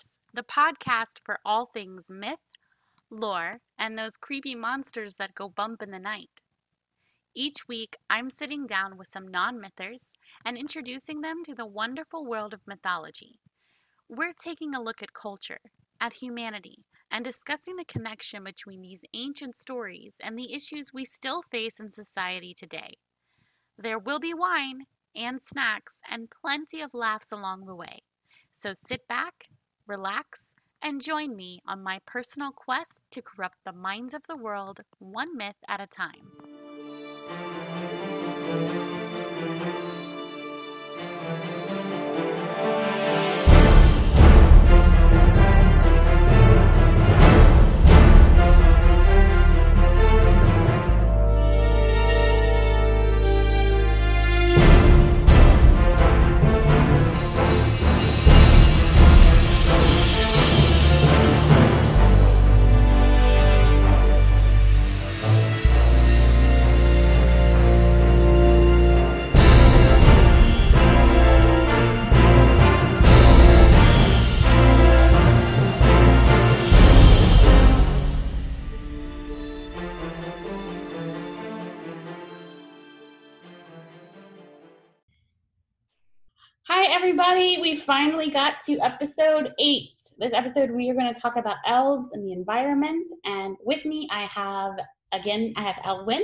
Mythverse, the podcast for all things myth, lore, and those creepy monsters that go bump in the night. Each week, I'm sitting down with some non mythers and introducing them to the wonderful world of mythology. We're taking a look at culture, at humanity, and discussing the connection between these ancient stories and the issues we still face in society today. There will be wine and snacks and plenty of laughs along the way. So sit back, relax, and join me on my personal quest to corrupt the minds of the world one myth at a time. Everybody. We finally got to episode eight. This episode, we are going to talk about elves and the environment. And with me, I have, again, I have Elwyn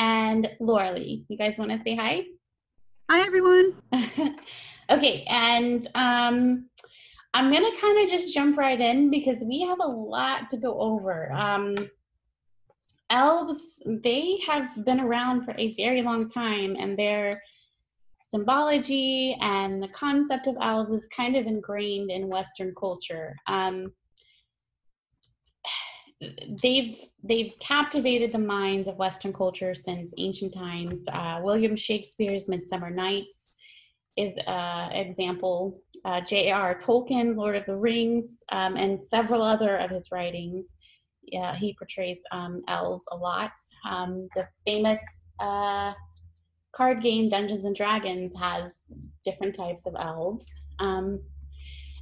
and Lauralee. You guys want to say hi? Hi, everyone. okay, and um, I'm going to kind of just jump right in because we have a lot to go over. Um, elves, they have been around for a very long time, and they're symbology and the concept of elves is kind of ingrained in Western culture. Um, they've they've captivated the minds of Western culture since ancient times. Uh, William Shakespeare's *Midsummer Nights* is an uh, example. Uh, J.R.R. Tolkien, *Lord of the Rings*, um, and several other of his writings. He portrays um, elves a lot. Um, the famous uh, card game Dungeons and Dragons has different types of elves. Um,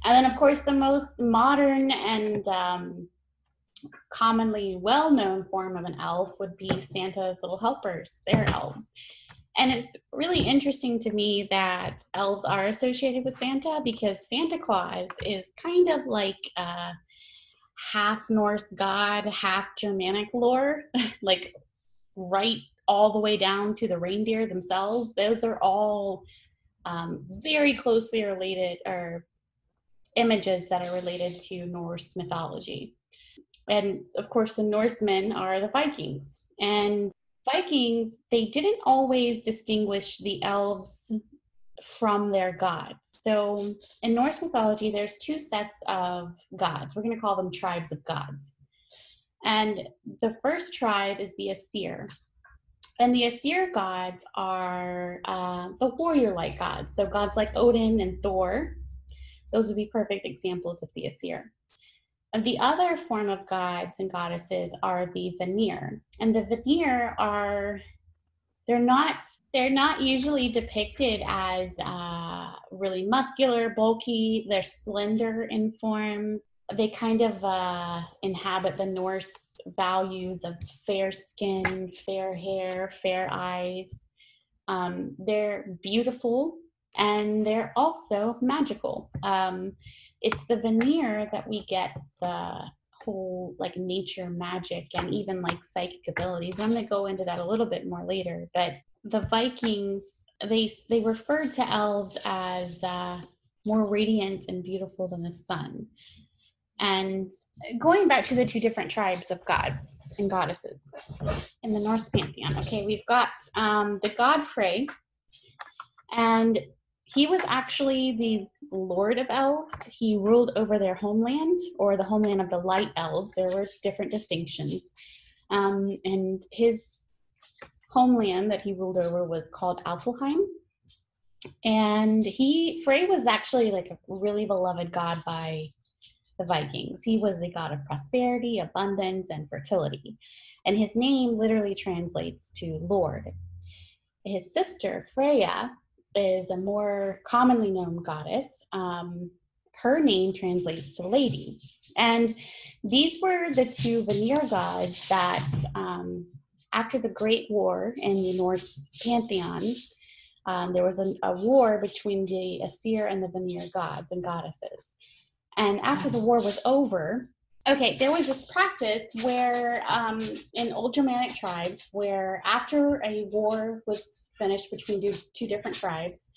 and then, of course, the most modern and um, commonly well known form of an elf would be Santa's little helpers, they're elves. And it's really interesting to me that elves are associated with Santa because Santa Claus is kind of like uh, half Norse god, half Germanic lore, like right all the way down to the reindeer themselves, those are all um, very closely related or images that are related to Norse mythology. And of course, the Norsemen are the Vikings. And Vikings, they didn't always distinguish the elves from their gods. So in Norse mythology, there's two sets of gods. We're going to call them tribes of gods. And the first tribe is the Aesir. And the Aesir gods are uh, the warrior like gods. So, gods like Odin and Thor, those would be perfect examples of the Aesir. The other form of gods and goddesses are the Vanir. And the Vanir are they're not they're not usually depicted as uh, really muscular bulky they're slender in form they kind of uh, inhabit the Norse values of fair skin, fair hair, fair eyes. Um, they're beautiful and they're also magical. Um, it's the Vanir that we get the whole like nature magic and even like psychic abilities. I'm going to go into that a little bit more later, but the Vikings they they referred to elves as uh, more radiant and beautiful than the sun. And going back to the two different tribes of gods and goddesses in the Norse pantheon, okay, we've got um, the god Frey, and he was actually the lord of elves. He ruled over their homeland or the homeland of the light elves. There were different distinctions. Um, and his homeland that he ruled over was called Alfheim. And he, Frey was actually like a really beloved god by the Vikings. He was the god of prosperity, abundance, and fertility. And his name literally translates to Lord. His sister, Freya, is a more commonly known goddess. Um, her name translates to lady. And these were the two Vanir gods that, um, after the Great War in the Norse pantheon, um, there was a, a, war between the Aesir and the Vanir gods and goddesses. And after the war was over, okay, there was this practice where um, in old Germanic tribes, where after a war was finished between two, different tribes,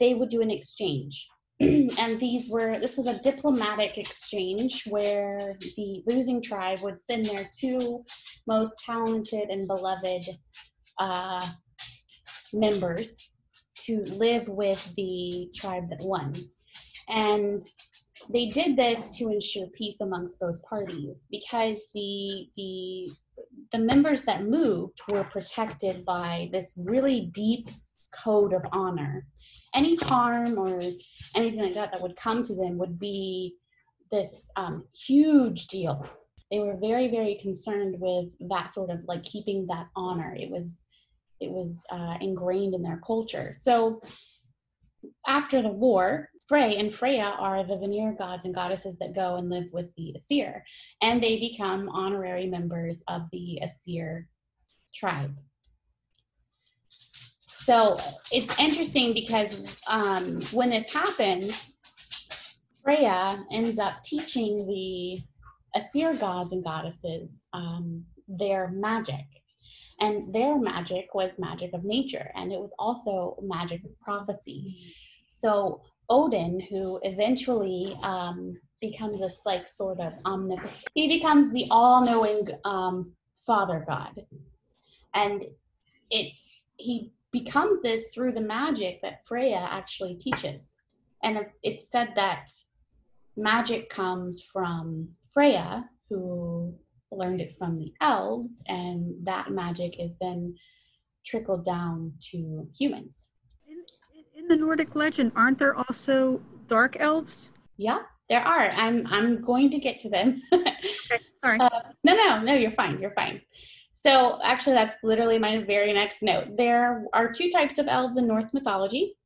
they would do an exchange. and these were this was a diplomatic exchange where the losing tribe would send their two most talented and beloved uh, members to live with the tribe that won. And they did this to ensure peace amongst both parties because the the the members that moved were protected by this really deep code of honor. Any harm or anything like that that would come to them would be this um, huge deal. They were very, very concerned with that sort of like keeping that honor. It was it was uh, ingrained in their culture. So after the war, Frey and Freya are the Vanir gods and goddesses that go and live with the Aesir, and they become honorary members of the Aesir tribe. So it's interesting because um, when this happens, Freya ends up teaching the Aesir gods and goddesses um, their magic. And their magic was magic of nature, and it was also magic of prophecy. So Odin, who eventually um, becomes this like sort of omnipotent, he becomes the all-knowing um, father god, and it's he becomes this through the magic that Freya actually teaches, and it's said that magic comes from Freya, who learned it from the elves, and that magic is then trickled down to humans in the Nordic legend, aren't there also dark elves? Yeah, there are. I'm I'm going to get to them. okay, sorry. Uh, no, no, no. You're fine. You're fine. So actually, that's literally my very next note. There are two types of elves in Norse mythology.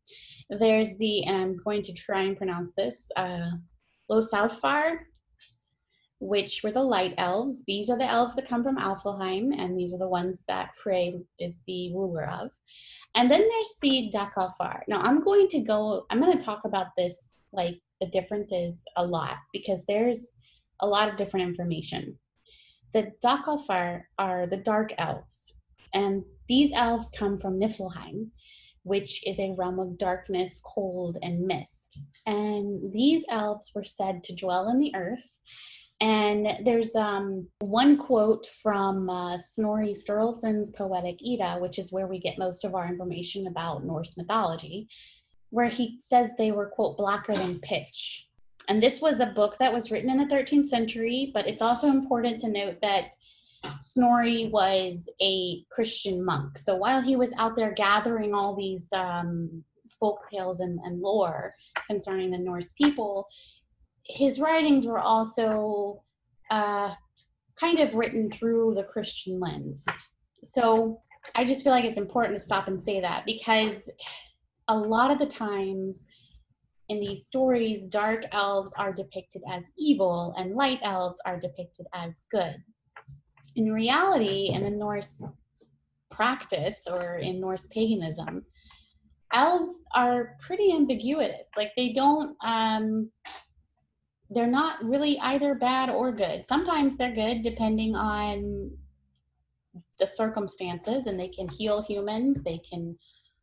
There's the, and I'm going to try and pronounce this, uh, Ljósálfar, which were the light elves. These are the elves that come from Alfheim, and these are the ones that Frey is the ruler of. And then there's the Dökkálfar. Now I'm going to go, I'm going to talk about this, like the differences a lot, because there's a lot of different information. The Dökkálfar are the dark elves, and these elves come from Niflheim, which is a realm of darkness, cold, and mist. And these elves were said to dwell in the earth and there's um, one quote from uh, Snorri Sturluson's Poetic Edda, which is where we get most of our information about Norse mythology, where he says they were, quote, blacker than pitch. And this was a book that was written in the 13th century, but it's also important to note that Snorri was a Christian monk. So while he was out there gathering all these um, folk tales and, and lore concerning the Norse people, his writings were also uh, kind of written through the Christian lens. So I just feel like it's important to stop and say that because a lot of the times in these stories, dark elves are depicted as evil and light elves are depicted as good. In reality, in the Norse practice or in Norse paganism, elves are pretty ambiguous. Like they don't um, they're not really either bad or good. Sometimes they're good depending on the circumstances and they can heal humans. They can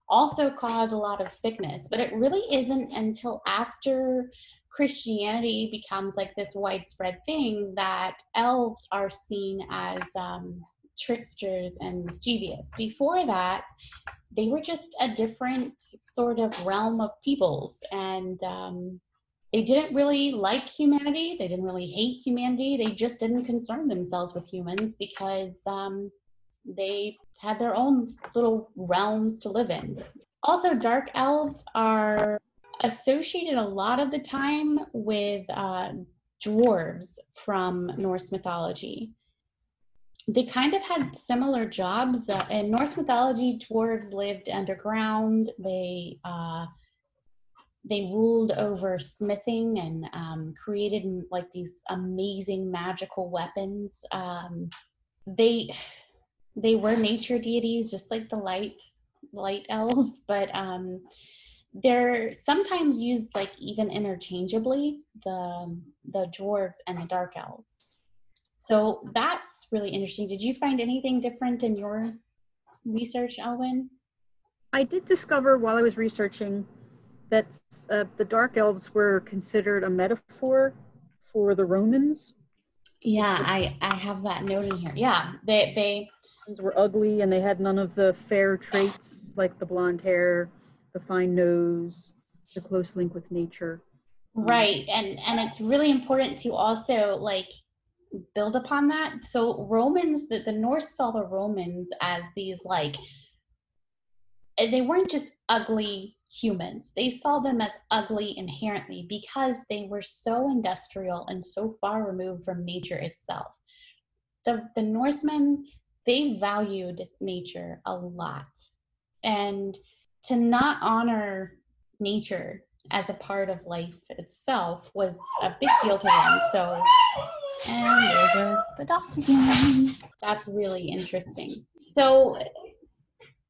also cause a lot of sickness, but it really isn't until after Christianity becomes like this widespread thing that elves are seen as um, tricksters and mischievous. Before that, they were just a different sort of realm of peoples, and um, they didn't really like humanity. They didn't really hate humanity. They just didn't concern themselves with humans because um, they had their own little realms to live in. Also, dark elves are associated a lot of the time with uh, dwarves from Norse mythology. They kind of had similar jobs. Uh, in Norse mythology, dwarves lived underground. They uh, they ruled over smithing and um, created like these amazing magical weapons. Um, they they were nature deities, just like the light light elves, but um, they're sometimes used like even interchangeably the the dwarves and the dark elves. So that's really interesting. Did you find anything different in your research, Elwyn? I did discover while I was researching that uh, the dark elves were considered a metaphor for the Romans. Yeah, I I have that note in here. Yeah, they they were ugly and they had none of the fair traits like the blonde hair, the fine nose, the close link with nature. Right, and and it's really important to also like build upon that. So Romans, the, the North saw the Romans as these like they weren't just ugly humans. They saw them as ugly inherently because they were so industrial and so far removed from nature itself. The, the Norsemen, they valued nature a lot. And to not honor nature as a part of life itself was a big deal to them. So, and there goes the dog again. That's really interesting. So,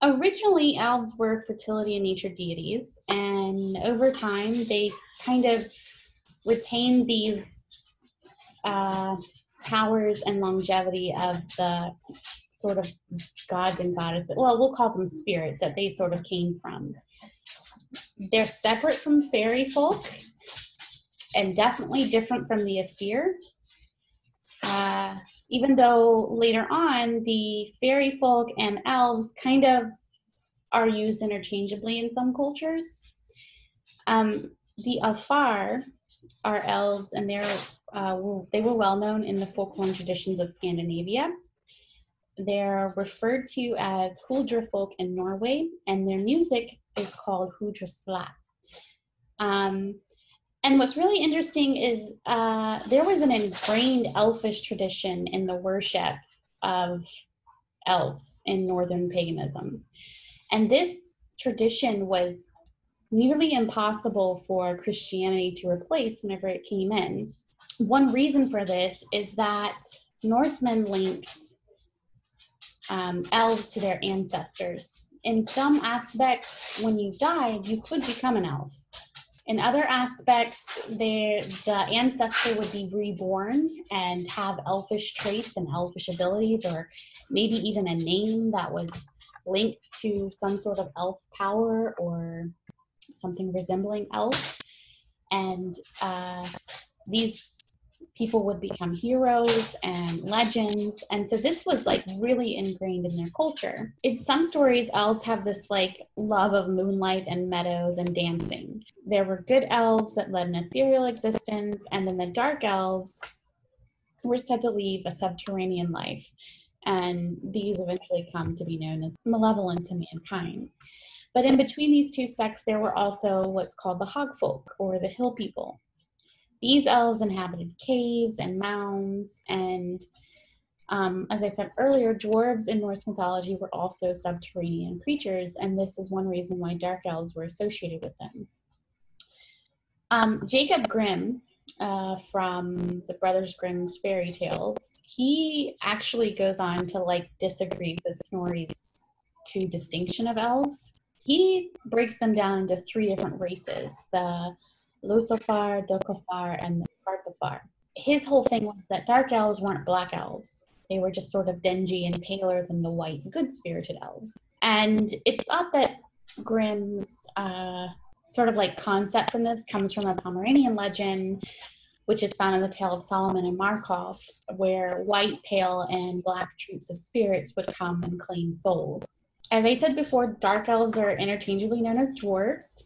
originally elves were fertility and nature deities and over time they kind of retained these uh, powers and longevity of the sort of gods and goddesses. Well we'll call them spirits that they sort of came from. They're separate from fairy folk and definitely different from the aesir. Uh, even though later on the fairy folk and elves kind of are used interchangeably in some cultures. Um, the Alfar are elves, and they're uh, they were well known in the folklore traditions of Scandinavia. They're referred to as Huldra folk in Norway, and their music is called Huldra Um, and what's really interesting is uh, there was an ingrained elfish tradition in the worship of elves in northern paganism. And this tradition was nearly impossible for Christianity to replace whenever it came in. One reason for this is that Norsemen linked um, elves to their ancestors. In some aspects, when you died, you could become an elf. In other aspects, the ancestor would be reborn and have elfish traits and elfish abilities, or maybe even a name that was linked to some sort of elf power or something resembling elf. And uh, these people would become heroes and legends. And so this was like really ingrained in their culture. In some stories, elves have this like love of moonlight and meadows and dancing. There were good elves that led an ethereal existence, and then the dark elves were said to lead a subterranean life. And these eventually come to be known as malevolent to mankind. But in between these two sects, there were also what's called the haugfolk, or the hill people these elves inhabited caves and mounds, and um, as I said earlier, dwarves in Norse mythology were also subterranean creatures, and this is one reason why dark elves were associated with them. Um, Jacob Grimm, uh, from the Brothers Grimm's fairy tales, he actually goes on to like disagree with Snorri's two distinction of elves. He breaks them down into three different races: the Losofar, Dokofar, and Svartofar. His whole thing was that dark elves weren't black elves. They were just sort of dingy and paler than the white, good spirited elves. And it's thought that Grimm's uh, sort of like concept from this comes from a Pomeranian legend, which is found in the Tale of Solomon and Marcolf, where white, pale, and black troops of spirits would come and claim souls. As I said before, dark elves are interchangeably known as dwarves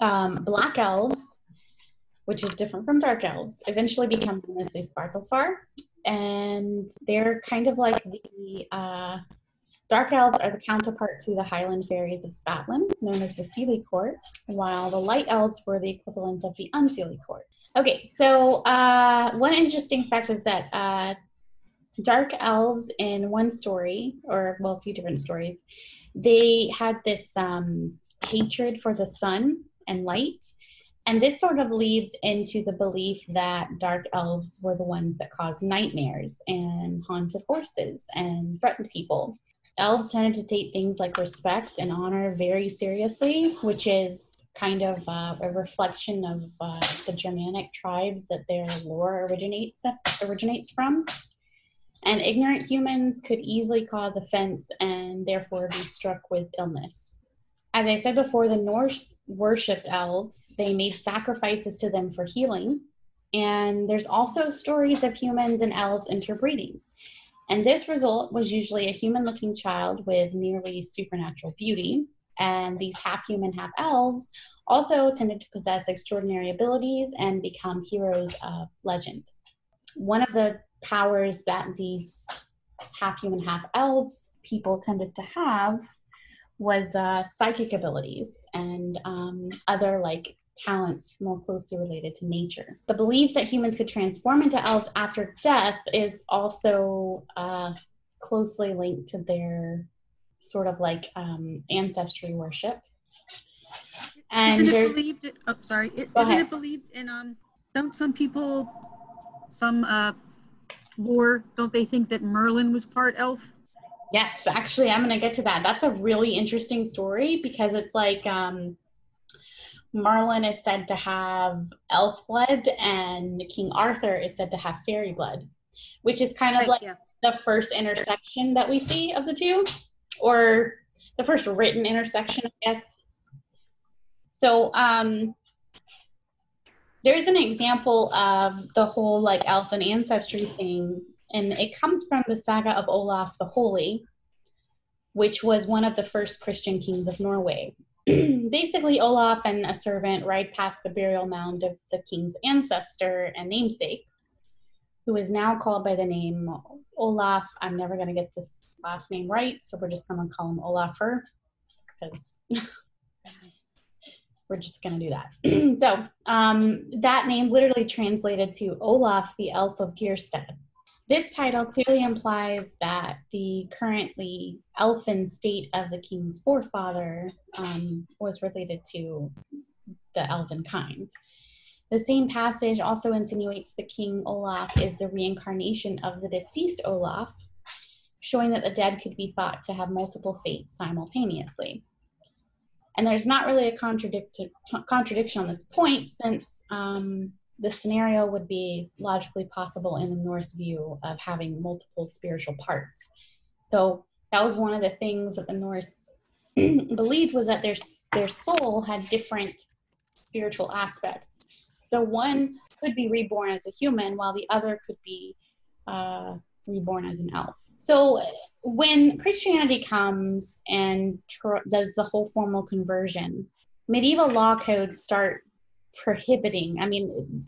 um, black elves, which is different from dark elves, eventually become known as the Svartalfar. And they're kind of like the uh, dark elves are the counterpart to the Highland fairies of Scotland, known as the Seelie Court, while the light elves were the equivalent of the Unseelie Court. Okay, so uh, one interesting fact is that uh, dark elves in one story, or well, a few different stories, they had this um, hatred for the sun and light. And this sort of leads into the belief that dark elves were the ones that caused nightmares and haunted horses and threatened people. Elves tended to take things like respect and honor very seriously, which is kind of uh, a reflection of uh, the Germanic tribes that their lore originates originates from. And ignorant humans could easily cause offense and therefore be struck with illness as I said before, the Norse worshipped elves. They made sacrifices to them for healing. And there's also stories of humans and elves interbreeding. And this result was usually a human looking child with nearly supernatural beauty. And these half human, half elves also tended to possess extraordinary abilities and become heroes of legend. One of the powers that these half human, half elves people tended to have was uh, psychic abilities and um, other like talents more closely related to nature. The belief that humans could transform into elves after death is also uh, closely linked to their sort of like um, ancestry worship. And isn't it believed? Oh, sorry. It, isn't ahead. it believed in um? Don't some people, some uh, lore, don't they think that Merlin was part elf? Yes, actually, I'm going to get to that. That's a really interesting story because it's like um, Merlin is said to have elf blood and King Arthur is said to have fairy blood, which is kind of right, like yeah. the first intersection that we see of the two, or the first written intersection, I guess. So, um, there's an example of the whole like elf and ancestry thing and it comes from the saga of Olaf the Holy, which was one of the first Christian kings of Norway. Basically, Olaf and a servant ride past the burial mound of the king's ancestor and namesake, who is now called by the name Olaf. I'm never going to get this last name right, so we're just going to call him Olafur because we're just going to do that. so, um, that name literally translated to Olaf, the elf of Geirstad. This title clearly implies that the currently elfin state of the king's forefather um, was related to the elven kind. The same passage also insinuates the king Olaf is the reincarnation of the deceased Olaf, showing that the dead could be thought to have multiple fates simultaneously. And there's not really a contradiction on this point since um, the scenario would be logically possible in the Norse view of having multiple spiritual parts. So that was one of the things that the Norse believed was that their their soul had different spiritual aspects. So one could be reborn as a human, while the other could be uh, reborn as an elf. So when Christianity comes and tr- does the whole formal conversion, medieval law codes start prohibiting. I mean,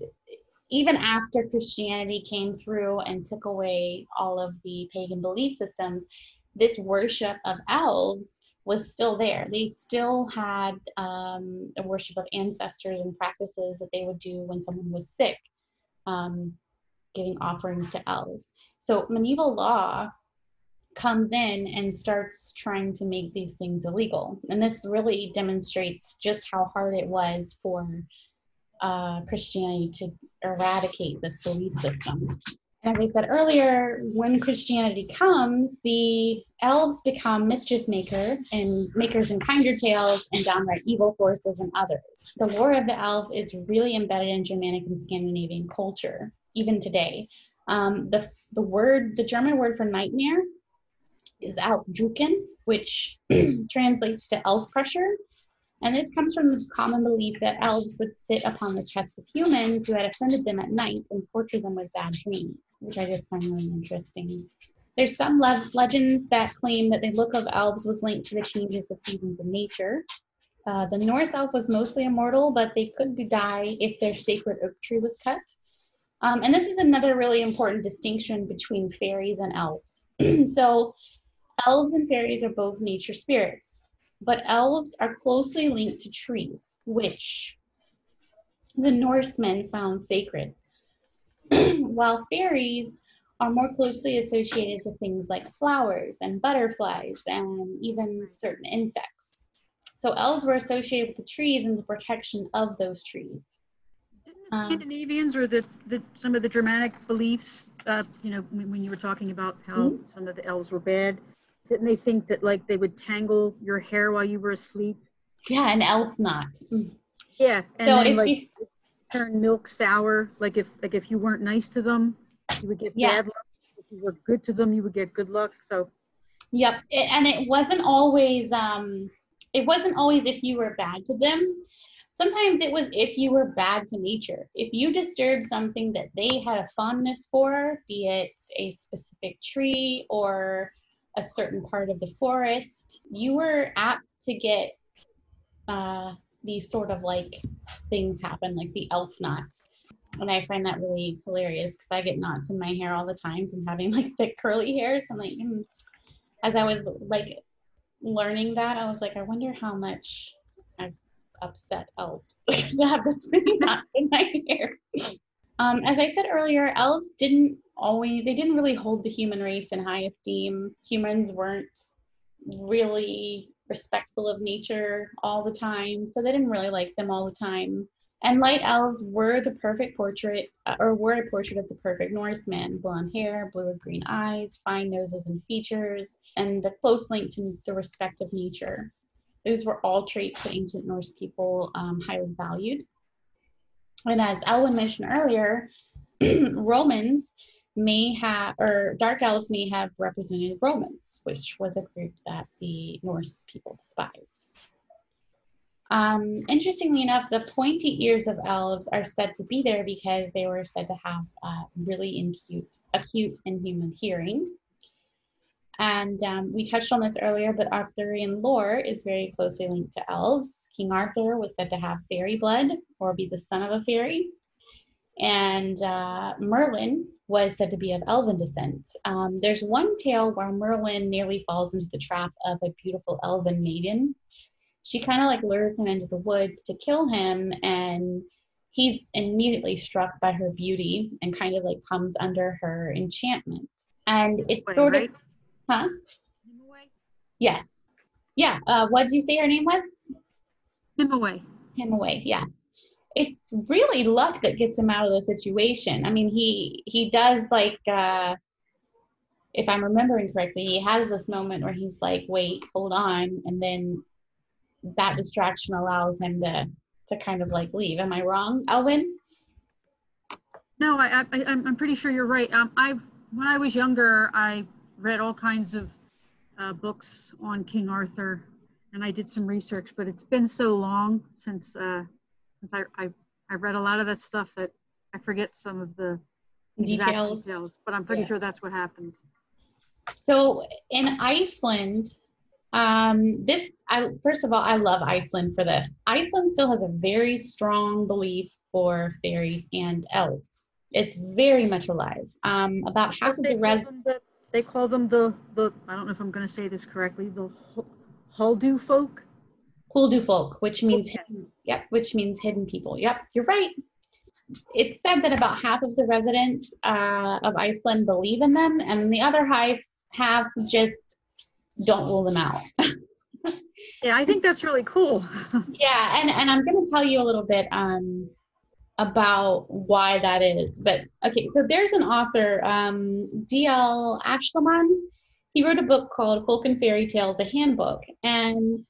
even after Christianity came through and took away all of the pagan belief systems, this worship of elves was still there. They still had um, a worship of ancestors and practices that they would do when someone was sick, um, giving offerings to elves. So medieval law comes in and starts trying to make these things illegal. And this really demonstrates just how hard it was for uh, Christianity to eradicate this belief system. As I said earlier, when Christianity comes, the elves become mischief maker and makers in kinder tales and downright evil forces and others. The lore of the elf is really embedded in Germanic and Scandinavian culture, even today. Um, the, the word, the German word for nightmare is Alpdrucken, which translates to elf crusher. And this comes from the common belief that elves would sit upon the chests of humans who had offended them at night and torture them with bad dreams, which I just find really interesting. There's some le- legends that claim that the look of elves was linked to the changes of seasons in nature. Uh, the Norse elf was mostly immortal, but they could die if their sacred oak tree was cut. Um, and this is another really important distinction between fairies and elves. so, elves and fairies are both nature spirits but elves are closely linked to trees, which the Norsemen found sacred, while fairies are more closely associated with things like flowers and butterflies and even certain insects. So elves were associated with the trees and the protection of those trees. Didn't the um, Scandinavians or the, the some of the Germanic beliefs, uh, you know, when, when, you were talking about how mm-hmm. some of the elves were bad, didn't they think that like they would tangle your hair while you were asleep? Yeah, an elf knot. Mm. Yeah, and so then like you, turn milk sour. Like if like if you weren't nice to them, you would get yeah. bad luck. If you were good to them, you would get good luck. So. Yep, it, and it wasn't always um, it wasn't always if you were bad to them. Sometimes it was if you were bad to nature. If you disturbed something that they had a fondness for, be it a specific tree or a certain part of the forest, you were apt to get uh, these sort of like things happen, like the elf knots. And I find that really hilarious because I get knots in my hair all the time from having like thick curly hair. So I'm like, mm. as I was like learning that, I was like, I wonder how much I've upset elves to have this many knots in my hair. Um, as I said earlier, elves didn't always, they didn't really hold the human race in high esteem. Humans weren't really respectful of nature all the time, so they didn't really like them all the time. And light elves were the perfect portrait, uh, or were a portrait of the perfect Norseman blonde hair, blue or green eyes, fine noses and features, and the close link to the respect of nature. Those were all traits that ancient Norse people um, highly valued. And as Elwin mentioned earlier, Romans may have, or dark elves may have represented Romans, which was a group that the Norse people despised. Um, interestingly enough, the pointy ears of elves are said to be there because they were said to have uh, really acute, acute inhuman hearing. And um, we touched on this earlier, but Arthurian lore is very closely linked to elves. King Arthur was said to have fairy blood or be the son of a fairy. And uh, Merlin was said to be of elven descent. Um, there's one tale where Merlin nearly falls into the trap of a beautiful elven maiden. She kind of like lures him into the woods to kill him, and he's immediately struck by her beauty and kind of like comes under her enchantment. And it's sort of, huh? Yes. Yeah. Uh, what did you say her name was? Him away. yes it's really luck that gets him out of the situation. I mean, he he does like uh, if I'm remembering correctly, he has this moment where he's like, "Wait, hold on," and then that distraction allows him to to kind of like leave. Am I wrong, Elwin? No, I, I I'm pretty sure you're right. Um, I've when I was younger, I read all kinds of uh, books on King Arthur, and I did some research. But it's been so long since uh, since I, I, I read a lot of that stuff that I forget some of the details, details but I'm pretty yeah. sure that's what happens. So in Iceland, um, this, I, first of all, I love Iceland for this. Iceland still has a very strong belief for fairies and elves. It's very much alive. Um, about half of the residents. They call them the, the, I don't know if I'm going to say this correctly, the Huldu folk. Huldu folk, which means okay. hidden, yep, which means hidden people. Yep, you're right. It's said that about half of the residents uh, of Iceland believe in them, and the other half half just don't rule them out. yeah, I think that's really cool. yeah, and and I'm going to tell you a little bit um, about why that is. But okay, so there's an author, um, D.L. Ashliman. He wrote a book called Folk and Fairy Tales, a handbook, and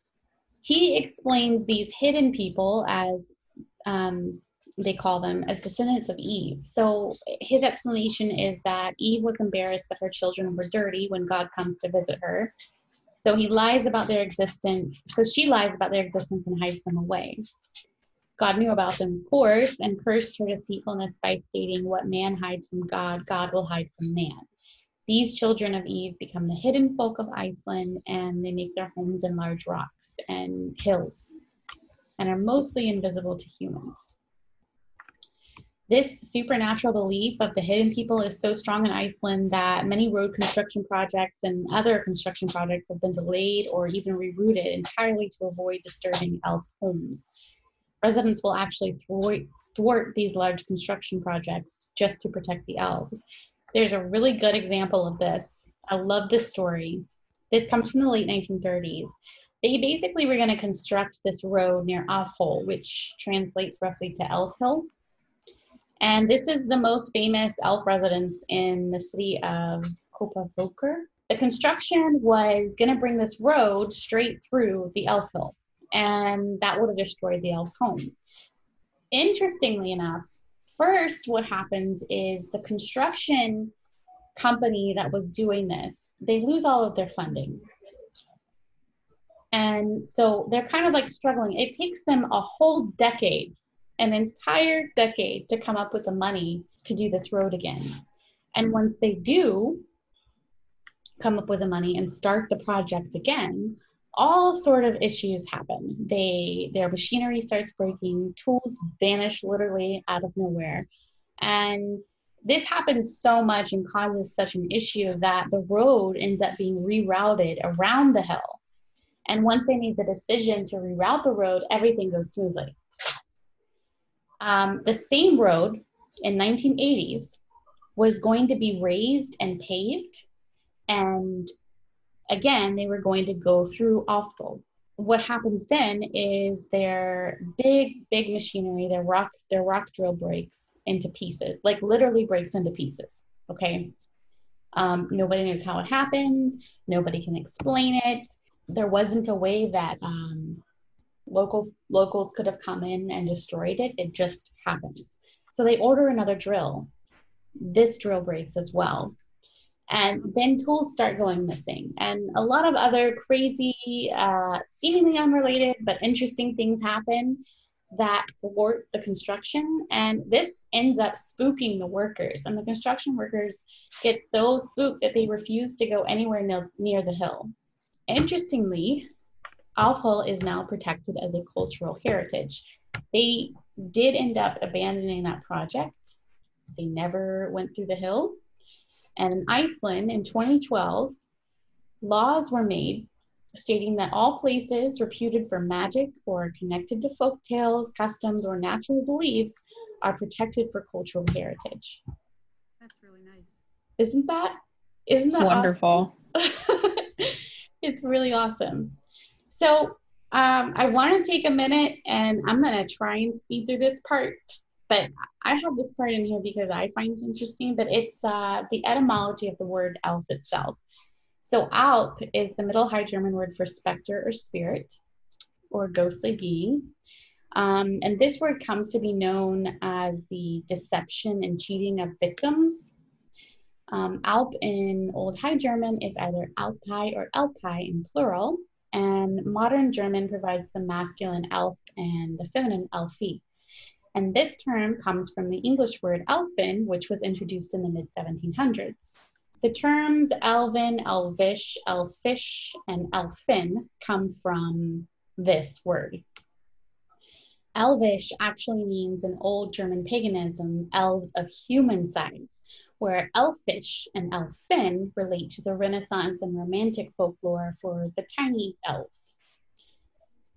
he explains these hidden people as um, they call them as descendants of Eve. So his explanation is that Eve was embarrassed that her children were dirty when God comes to visit her. So he lies about their existence. So she lies about their existence and hides them away. God knew about them, of course, and cursed her deceitfulness by stating, What man hides from God, God will hide from man. These children of Eve become the hidden folk of Iceland and they make their homes in large rocks and hills and are mostly invisible to humans. This supernatural belief of the hidden people is so strong in Iceland that many road construction projects and other construction projects have been delayed or even rerouted entirely to avoid disturbing elves' homes. Residents will actually thwart, thwart these large construction projects just to protect the elves. There's a really good example of this. I love this story. This comes from the late 1930s. they basically were going to construct this road near Alfhol, which translates roughly to Elf Hill. And this is the most famous elf residence in the city of Kópavogur. The construction was going to bring this road straight through the Elf Hill, and that would have destroyed the elf's home. Interestingly enough, first, what happens is the construction company that was doing this, they lose all of their funding. And so they're kind of like struggling. It takes them a whole decade, an entire decade, to come up with the money to do this road again. And once they do come up with the money and start the project again, all sort of issues happen. They their machinery starts breaking, tools vanish literally out of nowhere. And this happens so much and causes such an issue that the road ends up being rerouted around the hill. And once they made the decision to reroute the road, everything goes smoothly. Um, the same road in 1980s was going to be raised and paved, and again, they were going to go through Alfhol. What happens then is their big, big machinery, their rock, their rock drill breaks into pieces, like literally breaks into pieces. Okay. Um, nobody knows how it happens. Nobody can explain it. There wasn't a way that um, local locals could have come in and destroyed it. It just happens. So they order another drill. This drill breaks as well. And then tools start going missing. And a lot of other crazy, uh, seemingly unrelated but interesting things happen that thwart the construction. And this ends up spooking the workers. And the construction workers get so spooked that they refuse to go anywhere near, near the hill. Interestingly Alfhill is now protected as a cultural heritage. They did end up abandoning that project. They never went through the hill and in iceland in 2012 laws were made stating that all places reputed for magic or connected to folk tales, customs, or natural beliefs are protected for cultural heritage. That's really nice. Isn't that? Isn't it's that wonderful? Awesome? it's really awesome. So um, I want to take a minute and I'm going to try and speed through this part, but I have this part in here because I find it interesting, but it's uh, the etymology of the word elf itself. So Alp is the Middle High German word for specter or spirit or ghostly being. Um, and this word comes to be known as the deception and cheating of victims. Um, Alp in Old High German is either Alpi or Elpi in plural, and modern German provides the masculine elf and the feminine elfi. And this term comes from the English word elfin, which was introduced in the mid 1700s. The terms elven, elvish, elfish, and elfin come from this word. Elvish actually means in old German paganism, elves of human size, where elfish and elfin relate to the Renaissance and Romantic folklore for the tiny elves,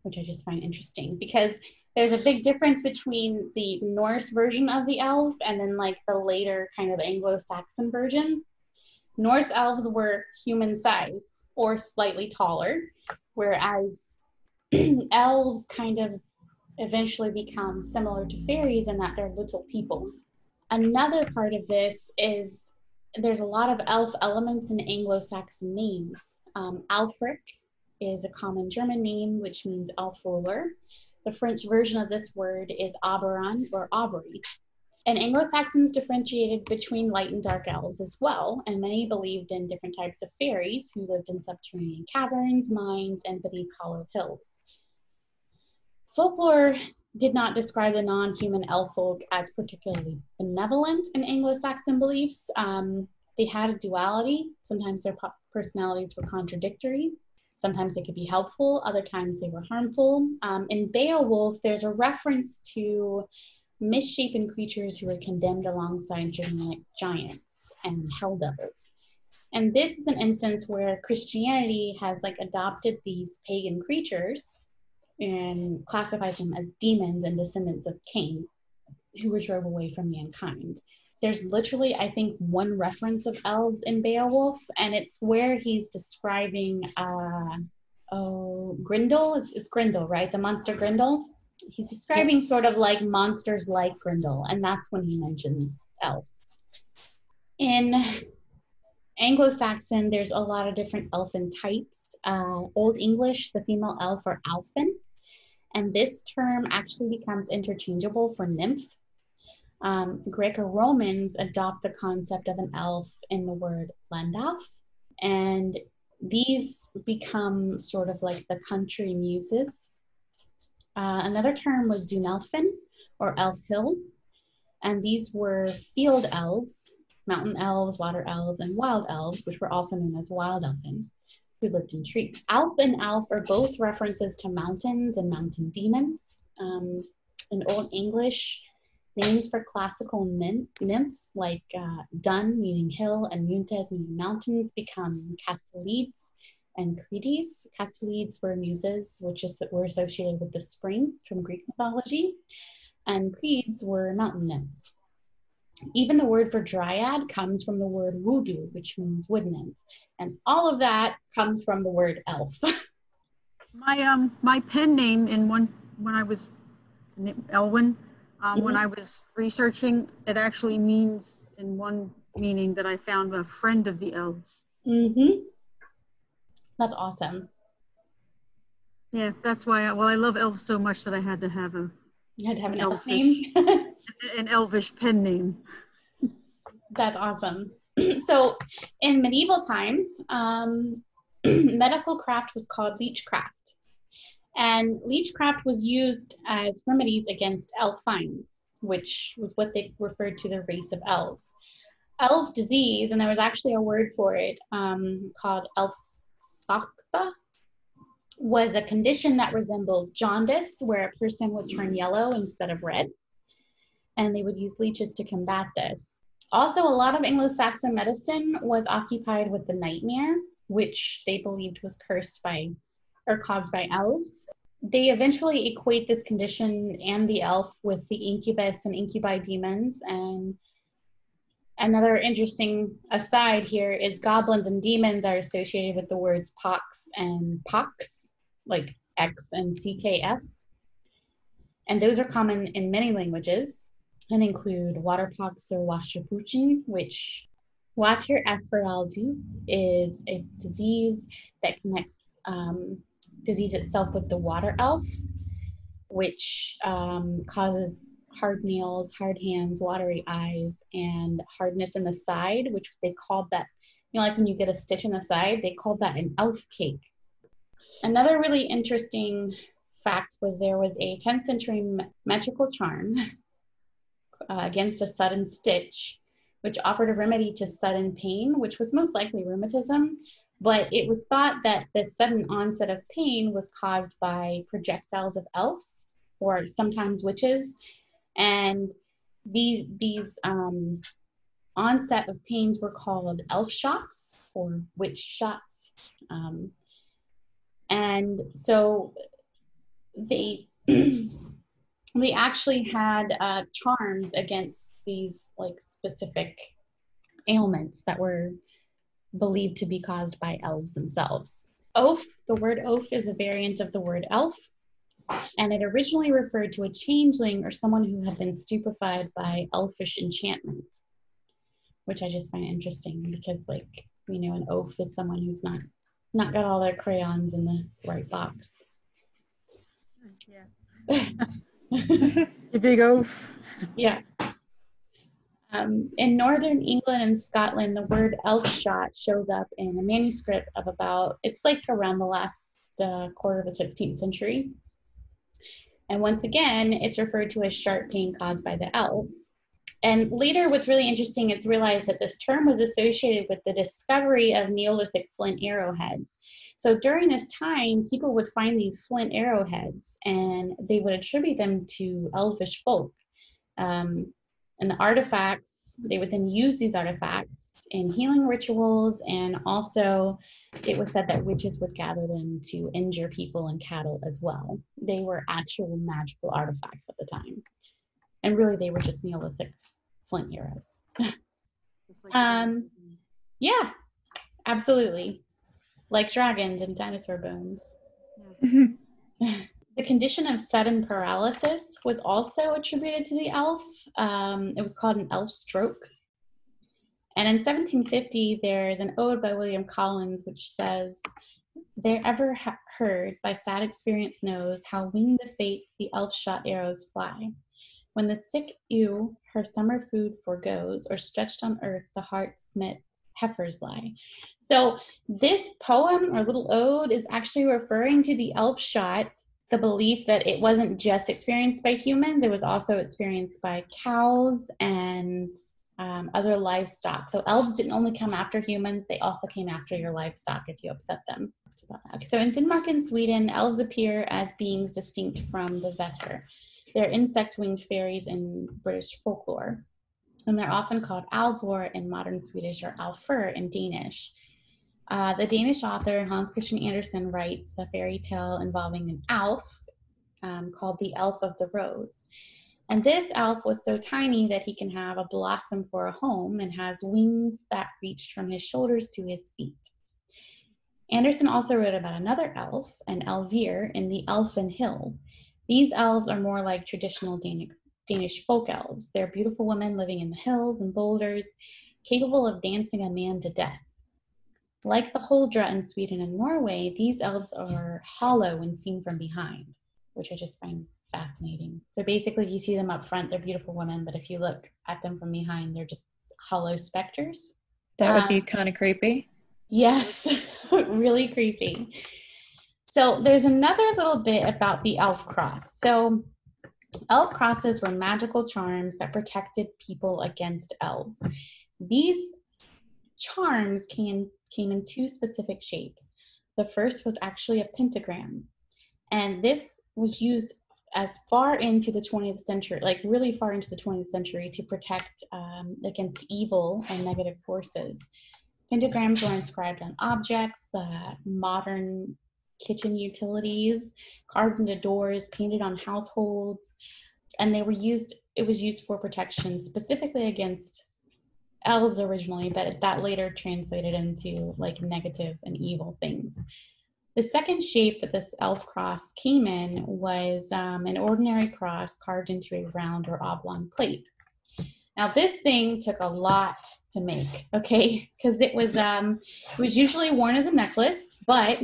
which I just find interesting because there's a big difference between the Norse version of the elf and then like the later kind of Anglo Saxon version. Norse elves were human size or slightly taller, whereas elves kind of eventually become similar to fairies in that they're little people. Another part of this is there's a lot of elf elements in Anglo Saxon names. Um, Alfric is a common German name which means elf ruler. The French version of this word is Oberon or Aubrey, and Anglo Saxons differentiated between light and dark elves as well, and many believed in different types of fairies who lived in subterranean caverns, mines, and beneath hollow hills. Folklore did not describe the non human elf folk as particularly benevolent in Anglo Saxon beliefs. Um, they had a duality. Sometimes their personalities were contradictory. Sometimes they could be helpful, other times they were harmful. Um, in Beowulf, there's a reference to misshapen creatures who were condemned alongside Germanic giants and hell devils. And this is an instance where Christianity has like adopted these pagan creatures and classifies them as demons and descendants of Cain, who were drove away from mankind. There's literally, I think, one reference of elves in Beowulf, and it's where he's describing uh, oh Grendel. It's, it's Grendel, right? The monster Grendel. He's describing Yes. sort of like monsters like Grendel, and that's when he mentions elves. In Anglo-Saxon, there's a lot of different elfin types. Uh, Old English, the female elf or alfin, and this term actually becomes interchangeable for nymph. Um, the Greco-Romans adopt the concept of an elf in the word landalf, and these become sort of like the country muses. Uh, another term was Dunelfin or Elf Hill, and these were field elves, mountain elves, water elves, and wild elves, which were also known as wild elfin, who lived in trees. Alp and elf are both references to mountains and mountain demons. Um, in Old English, names for classical nymphs like uh, Dun, meaning hill, and Muntes, meaning mountains, become Castalides and Credes. Castalides were muses, which is, were associated with the spring from Greek mythology, and Credes were mountain nymphs. Even the word for dryad comes from the word wudu, which means wood nymph. And all of that comes from the word elf. My um my pen name in one when I was Elwin, um, when Mhm. I was researching, it actually means in one meaning that I found a friend of the elves. mm-hmm. That's awesome. Yeah, that's why. I, well, I love elves so much that I had to have a You had to have an elf Elfish. name. an elvish pen name. That's awesome. so, in medieval times, um, medical craft was called leechcraft. And leechcraft was used as remedies against elfine, which was what they referred to the race of elves. Elf disease, and there was actually a word for it um, called elfsocta, was a condition that resembled jaundice, where a person would turn yellow instead of red. And they would use leeches to combat this. Also, a lot of Anglo Saxon medicine was occupied with the nightmare, which they believed was cursed by or caused by elves. They eventually equate this condition and the elf with the incubus and incubi demons. And another interesting aside here is goblins and demons are associated with the words pox and pox, like X and CKS. And those are common in many languages and include waterpox or washerpuchen, which water epheraldi is a disease that connects um, disease itself with the water elf, which um, causes hard nails, hard hands, watery eyes, and hardness in the side, which they called that, you know, like when you get a stitch in the side, they called that an elf cake. Another really interesting fact was there was a 10th century metrical charm uh, against a sudden stitch, which offered a remedy to sudden pain, which was most likely rheumatism. But it was thought that the sudden onset of pain was caused by projectiles of elves or sometimes witches. And these, these um, onset of pains were called elf shots or witch shots. Um, and so they we actually had uh, charms against these like specific ailments that were believed to be caused by elves themselves. Oaf, the word oaf is a variant of the word elf, and it originally referred to a changeling or someone who had been stupefied by elfish enchantment, which I just find interesting because, like, you know, an oaf is someone who's not not got all their crayons in the right box. Yeah. You big oaf. Yeah. Um, in northern England and Scotland, the word elf shot shows up in a manuscript of about, it's like around the last uh, quarter of the 16th century. And once again, it's referred to as sharp pain caused by the elves. And later, what's really interesting is realized that this term was associated with the discovery of Neolithic flint arrowheads. So during this time, people would find these flint arrowheads and they would attribute them to elvish folk. Um, and the artifacts, they would then use these artifacts in healing rituals, and also it was said that witches would gather them to injure people and cattle as well. They were actual magical artifacts at the time. And really, they were just Neolithic flint arrows. Um. Yeah, absolutely. Like dragons and dinosaur bones. the condition of sudden paralysis was also attributed to the elf. Um, it was called an elf stroke. And in 1750, there's an ode by William Collins which says, There ever ha- heard by sad experience knows how winged the fate the elf shot arrows fly. When the sick ewe her summer food forgoes, or stretched on earth the heart smit heifers lie. So this poem or little ode is actually referring to the elf shot, the belief that it wasn't just experienced by humans, it was also experienced by cows and um, other livestock. So elves didn't only come after humans, they also came after your livestock if you upset them. Okay, so in Denmark and Sweden, elves appear as beings distinct from the Vetter. They're insect winged fairies in British folklore and they're often called Alvor in modern Swedish or Alfur in Danish. Uh, the Danish author Hans Christian Andersen writes a fairy tale involving an elf um, called the Elf of the Rose. And this elf was so tiny that he can have a blossom for a home and has wings that reached from his shoulders to his feet. Andersen also wrote about another elf, an Elvir, in the Elfin Hill. These elves are more like traditional Danish folk elves. They're beautiful women living in the hills and boulders, capable of dancing a man to death. Like the Huldra in Sweden and Norway, these elves are hollow when seen from behind, which I just find fascinating. So basically, if you see them up front, they're beautiful women, but if you look at them from behind, they're just hollow specters. That would be um, kind of creepy. Yes, really creepy. So there's another little bit about the elf cross. So Elf crosses were magical charms that protected people against elves. These charms came, came in two specific shapes. The first was actually a pentagram, and this was used as far into the 20th century, like really far into the 20th century, to protect um, against evil and negative forces. Pentagrams were inscribed on objects, uh, modern kitchen utilities, carved into doors, painted on households, and they were used, it was used for protection specifically against elves originally, but that later translated into like negative and evil things. The second shape that this elf cross came in was um, an ordinary cross carved into a round or oblong plate. Now this thing took a lot to make, okay, because it was um, it was usually worn as a necklace, but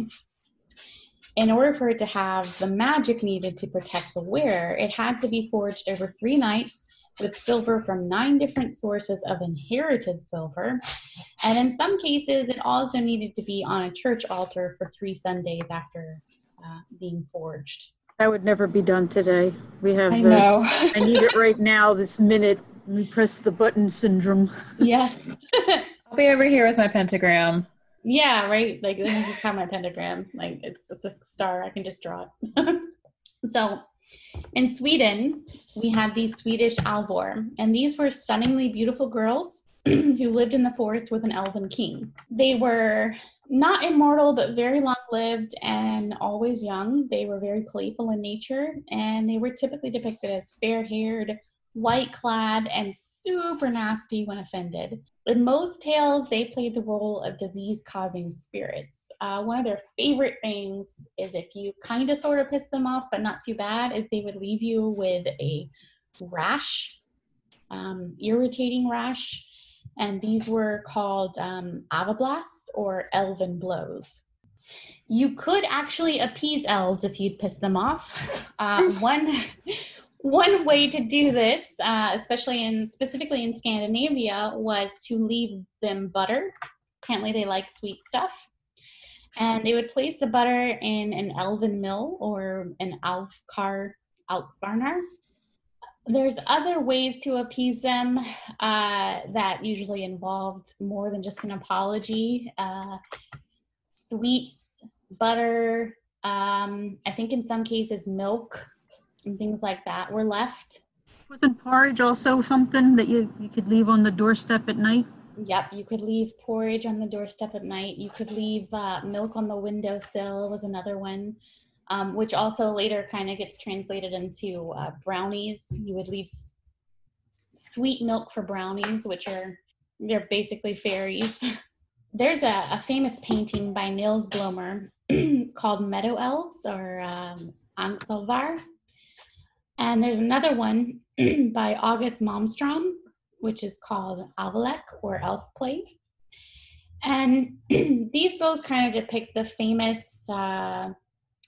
in order for it to have the magic needed to protect the wearer, it had to be forged over three nights with silver from nine different sources of inherited silver. And in some cases, it also needed to be on a church altar for three Sundays after uh, being forged. That would never be done today. We have I the, know. I need it right now, this minute. We press the button syndrome. Yes. I'll be over here with my pentagram. Yeah, right. Like let me just have my pentagram. Like it's, it's a star. I can just draw it. so in Sweden, we have these Swedish Alvor, and these were stunningly beautiful girls who lived in the forest with an elven king. They were not immortal, but very long lived and always young. They were very playful in nature, and they were typically depicted as fair haired, white clad, and super nasty when offended. In most tales, they played the role of disease causing spirits. Uh, one of their favorite things is if you kind of sort of piss them off, but not too bad, is they would leave you with a rash, um, irritating rash. And these were called um, avablasts or elven blows. You could actually appease elves if you'd piss them off. Uh, one one way to do this, uh, especially in specifically in Scandinavia, was to leave them butter. Apparently, they like sweet stuff, and they would place the butter in an elven mill or an alfkar alfarnar. There's other ways to appease them uh, that usually involved more than just an apology. Uh, sweets, butter. Um, I think in some cases milk and things like that were left. Wasn't porridge also something that you, you could leave on the doorstep at night? Yep, you could leave porridge on the doorstep at night. You could leave uh, milk on the windowsill was another one, um, which also later kind of gets translated into uh, brownies. You would leave s- sweet milk for brownies, which are they're basically fairies. There's a, a famous painting by Niels Blommers called Meadow Elves or um, Angselvar. And there's another one by August Malmström, which is called Avalek or Elf Play. And these both kind of depict the famous uh,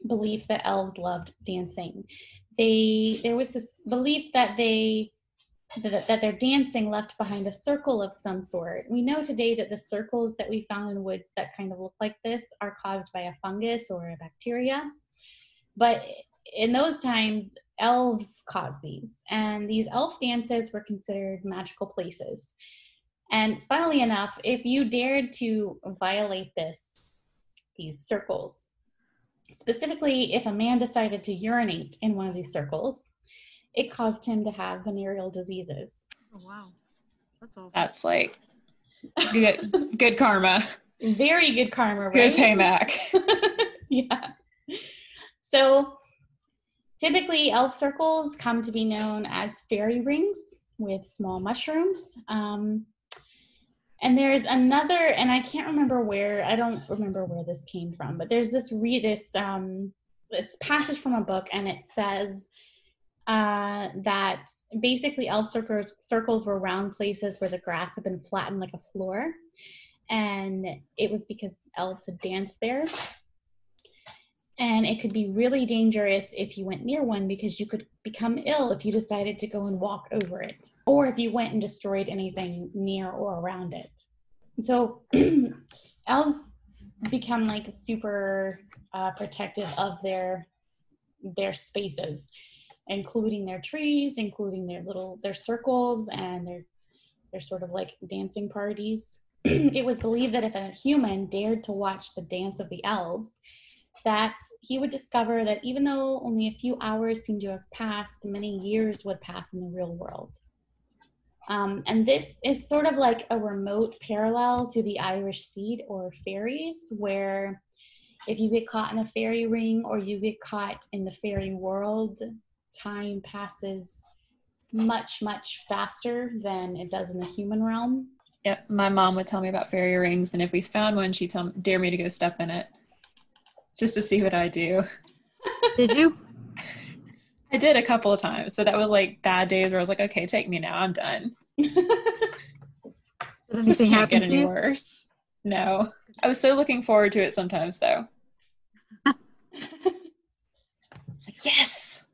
belief that elves loved dancing. They there was this belief that they that, that their dancing left behind a circle of some sort. We know today that the circles that we found in the woods that kind of look like this are caused by a fungus or a bacteria. But in those times, elves caused these, and these elf dances were considered magical places. And funnily enough, if you dared to violate this, these circles, specifically if a man decided to urinate in one of these circles, it caused him to have venereal diseases. Oh, wow. That's all. That's like good, good karma. Very good karma, Good payback. yeah. So typically, elf circles come to be known as fairy rings with small mushrooms. Um, and there's another, and I can't remember where. I don't remember where this came from, but there's this read this um, this passage from a book, and it says uh, that basically elf circles circles were round places where the grass had been flattened like a floor, and it was because elves had danced there. And it could be really dangerous if you went near one because you could become ill if you decided to go and walk over it, or if you went and destroyed anything near or around it. So, elves become like super uh, protective of their their spaces, including their trees, including their little their circles and their their sort of like dancing parties. it was believed that if a human dared to watch the dance of the elves, that he would discover that even though only a few hours seemed to have passed, many years would pass in the real world. Um, and this is sort of like a remote parallel to the Irish seed or fairies, where if you get caught in a fairy ring or you get caught in the fairy world, time passes much, much faster than it does in the human realm. Yep, my mom would tell me about fairy rings, and if we found one, she'd tell dare me to go step in it, just to see what I do. Did you? I did a couple of times, but that was like bad days where I was like, okay, take me now, I'm done. Did This anything can't happen get to any worse. No, I was so looking forward to it sometimes, though. It's like yes.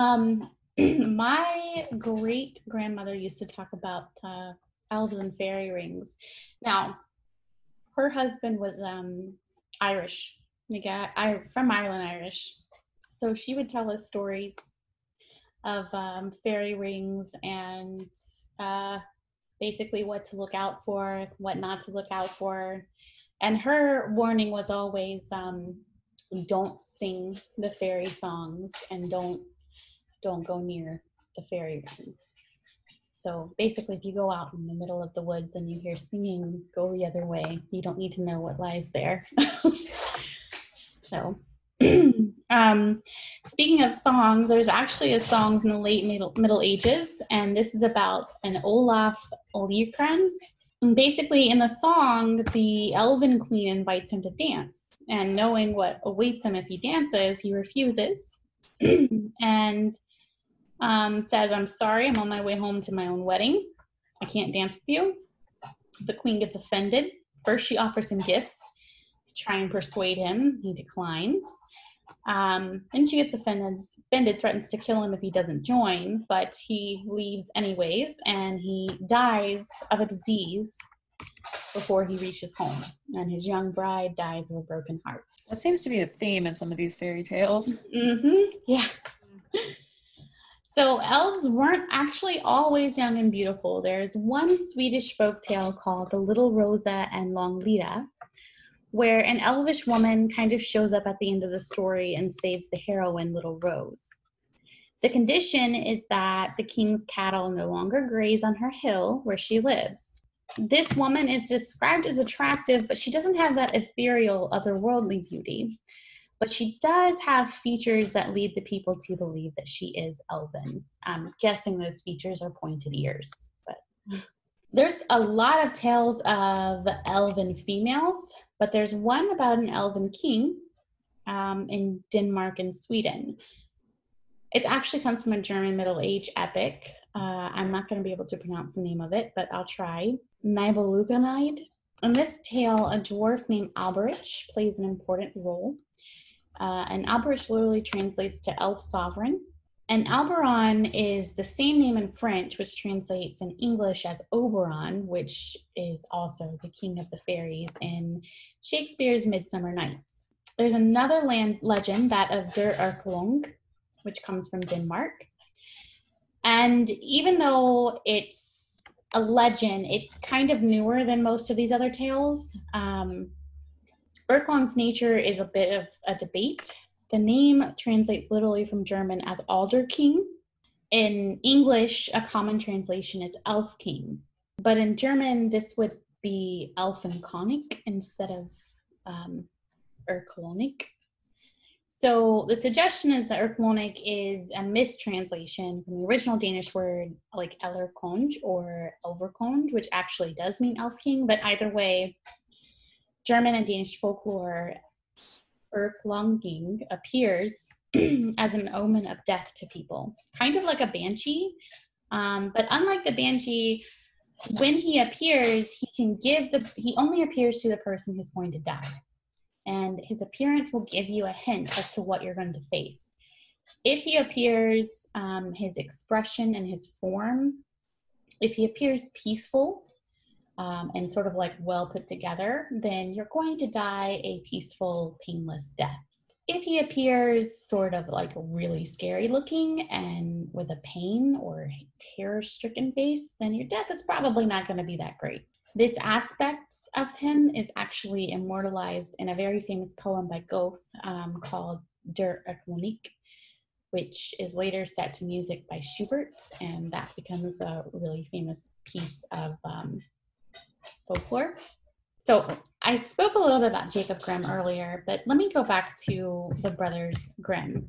Um, my great grandmother used to talk about uh, elves and fairy rings. Now, her husband was um, Irish, the guy I from Ireland, Irish. So she would tell us stories of um, fairy rings and uh, basically what to look out for, what not to look out for. And her warning was always um, don't sing the fairy songs and don't don't go near the fairy rings. So basically, if you go out in the middle of the woods and you hear singing, go the other way. You don't need to know what lies there. so, um, speaking of songs, there's actually a song from the late Middle, middle Ages, and this is about an Olaf. And basically, in the song, the elven queen invites him to dance, and knowing what awaits him if he dances, he refuses and um, says, I'm sorry, I'm on my way home to my own wedding. I can't dance with you. The queen gets offended. First, she offers him gifts to try and persuade him. He declines. Um, then she gets offended, offended, threatens to kill him if he doesn't join, but he leaves anyways, and he dies of a disease before he reaches home. And his young bride dies of a broken heart. That seems to be a theme in some of these fairy tales. Mm-hmm. Yeah. So elves weren't actually always young and beautiful. There's one Swedish folk tale called The Little Rosa and Longlita, where an elvish woman kind of shows up at the end of the story and saves the heroine, Little Rose. The condition is that the king's cattle no longer graze on her hill where she lives. This woman is described as attractive, but she doesn't have that ethereal, otherworldly beauty. But she does have features that lead the people to believe that she is elven. I'm guessing those features are pointed ears, but there's a lot of tales of elven females, but there's one about an elven king um, in Denmark and Sweden. It actually comes from a German Middle Age epic. Uh, I'm not going to be able to pronounce the name of it, but I'll try. Nibelungenlied. In this tale, a dwarf named Alberich plays an important role. Uh, and Alberich literally translates to elf sovereign. And Alberon is the same name in French, which translates in English as Oberon, which is also the king of the fairies in Shakespeare's Midsummer Nights. There's another land legend, that of Der Erlkönig, which comes from Denmark. And even though it's a legend, it's kind of newer than most of these other tales. Um, Erlkönig's nature is a bit of a debate the name translates literally from German as Alder King. In English, a common translation is Elf King. But in German, this would be Elfenkönig instead of um. So the suggestion is that Erlkönig is a mistranslation from the original Danish word like Ellerkonge or Elverkonge, which actually does mean Elf King. But either way, German and Danish folklore Erlkönig appears as an omen of death to people, kind of like a banshee. Um, but unlike the banshee, when he appears, he can give the, he only appears to the person who's going to die. And his appearance will give you a hint as to what you're going to face. If he appears, um, his expression and his form, if he appears peaceful, um, and sort of like well put together, then you're going to die a peaceful, painless death. If he appears sort of like really scary looking and with a pain or terror stricken face, then your death is probably not going to be that great. This aspect of him is actually immortalized in a very famous poem by Goethe um, called Der Erlkönig, which is later set to music by Schubert, and that becomes a really famous piece of um, So I spoke a little bit about Jacob Grimm earlier, but let me go back to the brothers Grimm.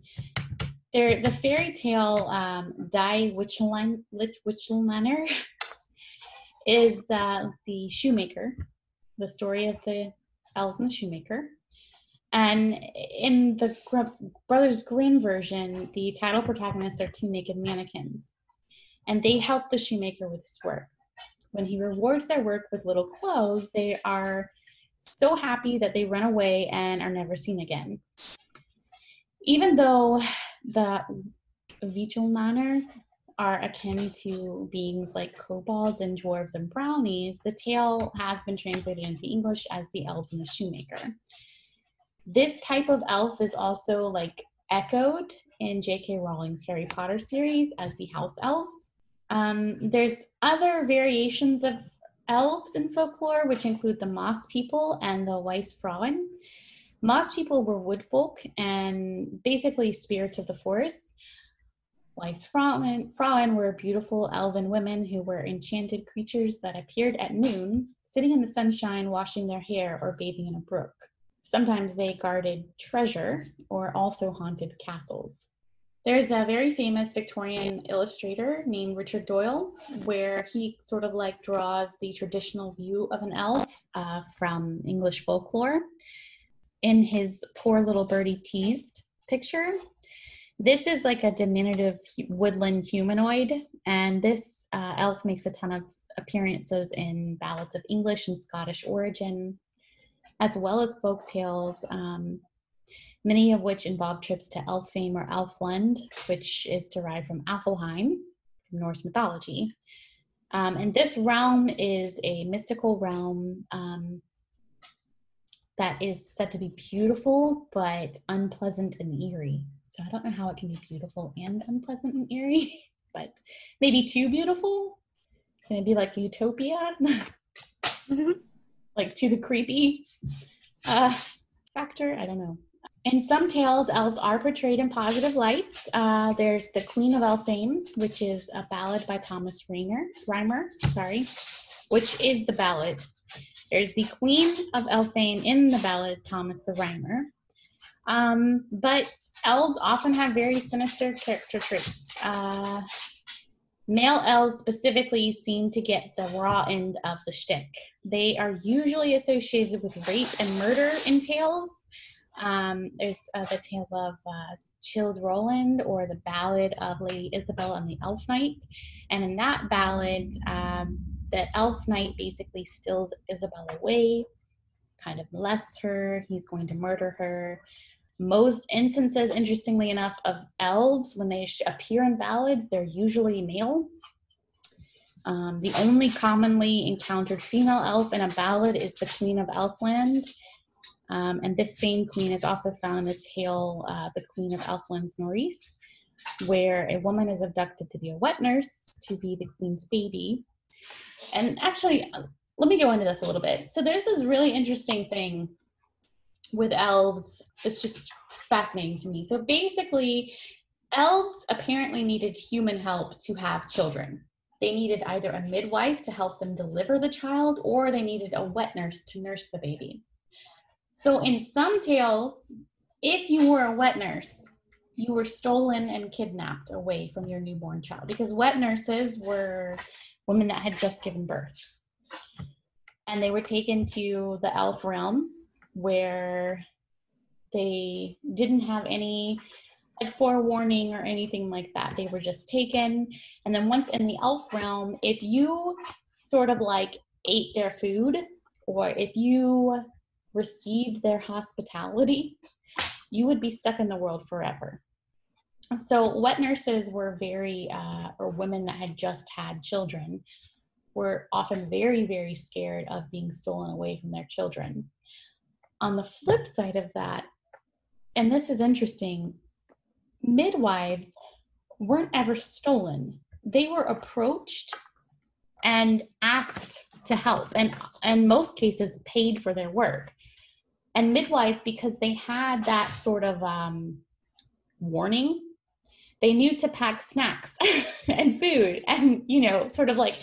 They're, the fairy tale um, Die Wichtelmänner is the, the shoemaker, the story of the elf and the shoemaker. And in the Brothers Grimm version, the title protagonists are two naked mannequins, and they help the shoemaker with his work when he rewards their work with little clothes, they are so happy that they run away and are never seen again. Even though the Wichtelmänner are akin to beings like kobolds and dwarves and brownies, the tale has been translated into English as the elves and the shoemaker. This type of elf is also like echoed in J.K. Rowling's Harry Potter series as the house elves. Um, there's other variations of elves in folklore, which include the Moss people and the Weiss Frauen. Moss people were wood folk and basically spirits of the forest. Weiss Frauen, Frauen were beautiful elven women who were enchanted creatures that appeared at noon, sitting in the sunshine, washing their hair, or bathing in a brook. Sometimes they guarded treasure or also haunted castles. There's a very famous Victorian illustrator named Richard Doyle, where he sort of like draws the traditional view of an elf uh, from English folklore in his Poor Little Birdie Teased picture. This is like a diminutive woodland humanoid, and this uh, elf makes a ton of appearances in ballads of English and Scottish origin, as well as folk tales. Um, many of which involve trips to Elfheim or Elfland, which is derived from Alfheim from Norse mythology. Um, and this realm is a mystical realm um, that is said to be beautiful but unpleasant and eerie. So I don't know how it can be beautiful and unpleasant and eerie, but maybe too beautiful. Can it be like utopia? like to the creepy uh, factor? I don't know. In some tales, elves are portrayed in positive lights. Uh, there's the Queen of Elfame, which is a ballad by Thomas Rayner, Rymer, sorry, which is the ballad. There's the Queen of Elfame in the ballad Thomas the Rhymer. Um, but elves often have very sinister character traits. Uh, male elves specifically seem to get the raw end of the shtick. They are usually associated with rape and murder in tales. Um, there's uh, the tale of uh, Childe Roland or the ballad of Lady Isabel and the Elf Knight. And in that ballad, um, the Elf Knight basically steals Isabel away, kind of molests her, he's going to murder her. Most instances, interestingly enough, of elves, when they appear in ballads, they're usually male. Um, the only commonly encountered female elf in a ballad is the Queen of Elfland. Um, and this same queen is also found in the tale uh, The Queen of Elfland's Nourrice, where a woman is abducted to be a wet nurse to be the queen's baby. And actually, let me go into this a little bit. So there's this really interesting thing with elves. It's just fascinating to me. So basically, elves apparently needed human help to have children. They needed either a midwife to help them deliver the child, or they needed a wet nurse to nurse the baby. So in some tales, if you were a wet nurse, you were stolen and kidnapped away from your newborn child because wet nurses were women that had just given birth. And they were taken to the elf realm where they didn't have any like forewarning or anything like that. They were just taken. And then once in the elf realm, if you sort of like ate their food or if you received their hospitality, you would be stuck in the world forever. So, wet nurses were very, uh, or women that had just had children, were often very, very scared of being stolen away from their children. On the flip side of that, and this is interesting, midwives weren't ever stolen. They were approached and asked to help, and in most cases, paid for their work and midwives because they had that sort of um, warning. They knew to pack snacks and food and you know sort of like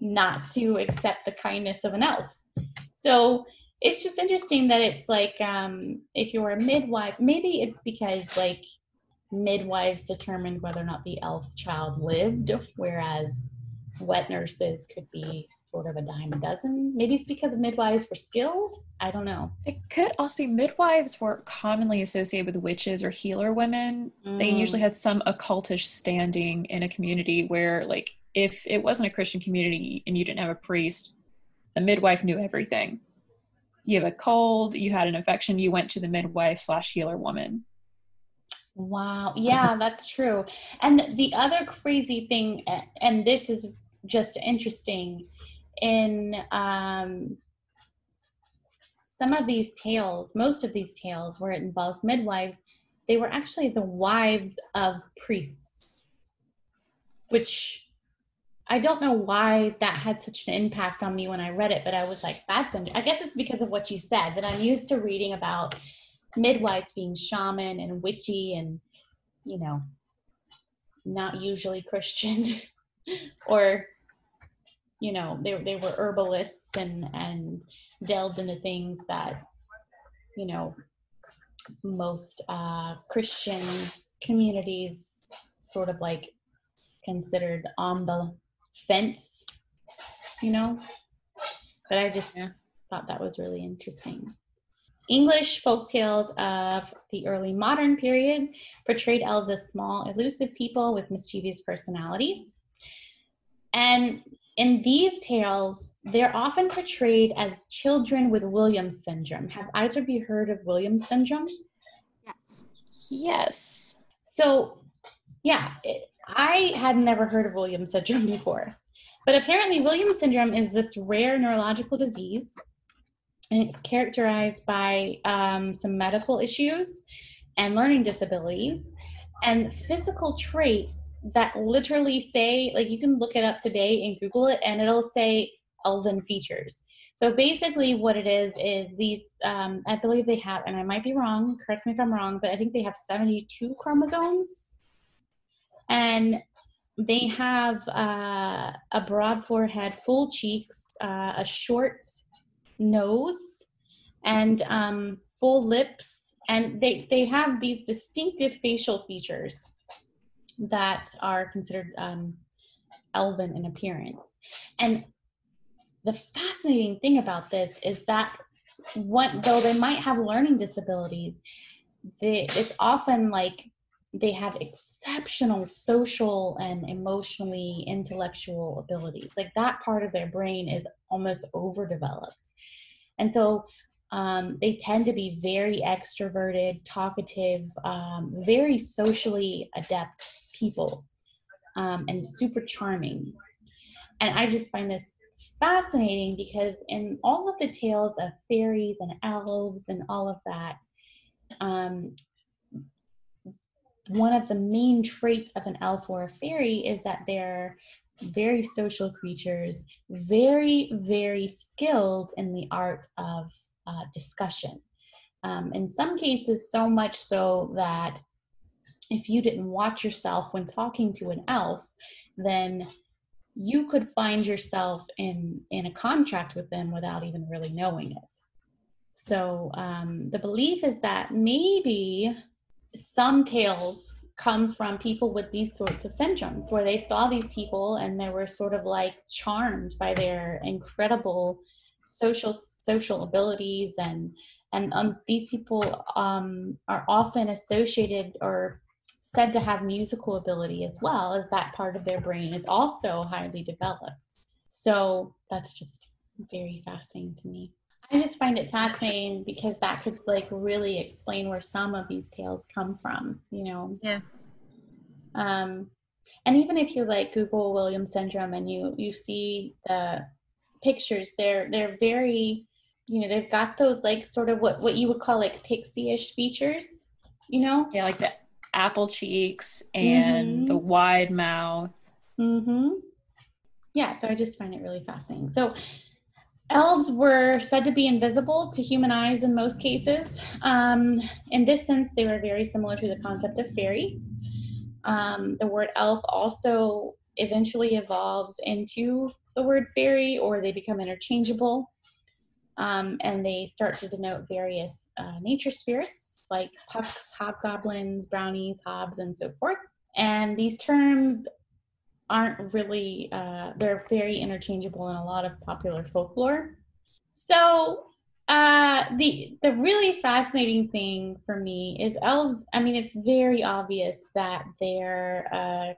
not to accept the kindness of an elf. So it's just interesting that it's like um, if you're a midwife maybe it's because like midwives determined whether or not the elf child lived whereas wet nurses could be sort of a dime a dozen. Maybe it's because midwives were skilled. I don't know. It could also be midwives were commonly associated with witches or healer women. Mm. They usually had some occultish standing in a community where, like, if it wasn't a Christian community and you didn't have a priest, the midwife knew everything. You have a cold, you had an infection, you went to the midwife slash healer woman. Wow. Yeah, that's true. And the other crazy thing, and this is just interesting, in um, some of these tales, most of these tales where it involves midwives, they were actually the wives of priests, which I don't know why that had such an impact on me when I read it, but I was like, that's, I guess it's because of what you said, that I'm used to reading about midwives being shaman and witchy and, you know, not usually Christian or you know they, they were herbalists and and delved into things that you know most uh, christian communities sort of like considered on the fence you know? But i just yeah. thought that was really interesting. English folk tales of the early modern period portrayed elves as small elusive people with mischievous personalities. And in these tales, they're often portrayed as children with Williams syndrome. Have either of you heard of Williams syndrome? Yes. Yes. So, yeah, it, I had never heard of Williams syndrome before. But apparently, Williams syndrome is this rare neurological disease, and it's characterized by um, some medical issues and learning disabilities and physical traits that literally say, like you can look it up today and Google it, and it'll say elven features. So basically, what it is is these. Um, I believe they have, and I might be wrong. Correct me if I'm wrong, but I think they have 72 chromosomes, and they have uh, a broad forehead, full cheeks, uh, a short nose, and um, full lips, and they they have these distinctive facial features that are considered um, elven in appearance. And the fascinating thing about this is that what though they might have learning disabilities, they, it's often like they have exceptional social and emotionally intellectual abilities. Like that part of their brain is almost overdeveloped. And so um, they tend to be very extroverted, talkative, um, very socially adept people, um, and super charming. And I just find this fascinating because in all of the tales of fairies and elves and all of that, um, one of the main traits of an elf or a fairy is that they're very social creatures, very, very skilled in the art of uh, discussion. Um, in some cases, so much so that if you didn't watch yourself when talking to an elf, then you could find yourself in in a contract with them without even really knowing it. So um, the belief is that maybe some tales come from people with these sorts of syndromes where they saw these people and they were sort of like charmed by their incredible social social abilities and and um, these people um, are often associated or said to have musical ability as well as that part of their brain is also highly developed. So that's just very fascinating to me. I just find it fascinating because that could like really explain where some of these tales come from you know? Yeah. um and even if you like google williams syndrome and you you see the pictures they're they're very you know they've got those like sort of what what you would call like pixie-ish features you know? Yeah, like the apple cheeks and the wide mouth. mm-hmm. Yeah so i just find it really fascinating. So elves were said to be invisible to human eyes in most cases. Um, in this sense they were very similar to the concept of fairies. Um, the word elf also eventually evolves into the word fairy or they become interchangeable um, and they start to denote various uh, nature spirits like pucks, hobgoblins, brownies, hobs, and so forth. And these terms aren't really, uh, they're very interchangeable in a lot of popular folklore. So, uh, the the really fascinating thing for me is elves. I mean, it's very obvious that they're uh,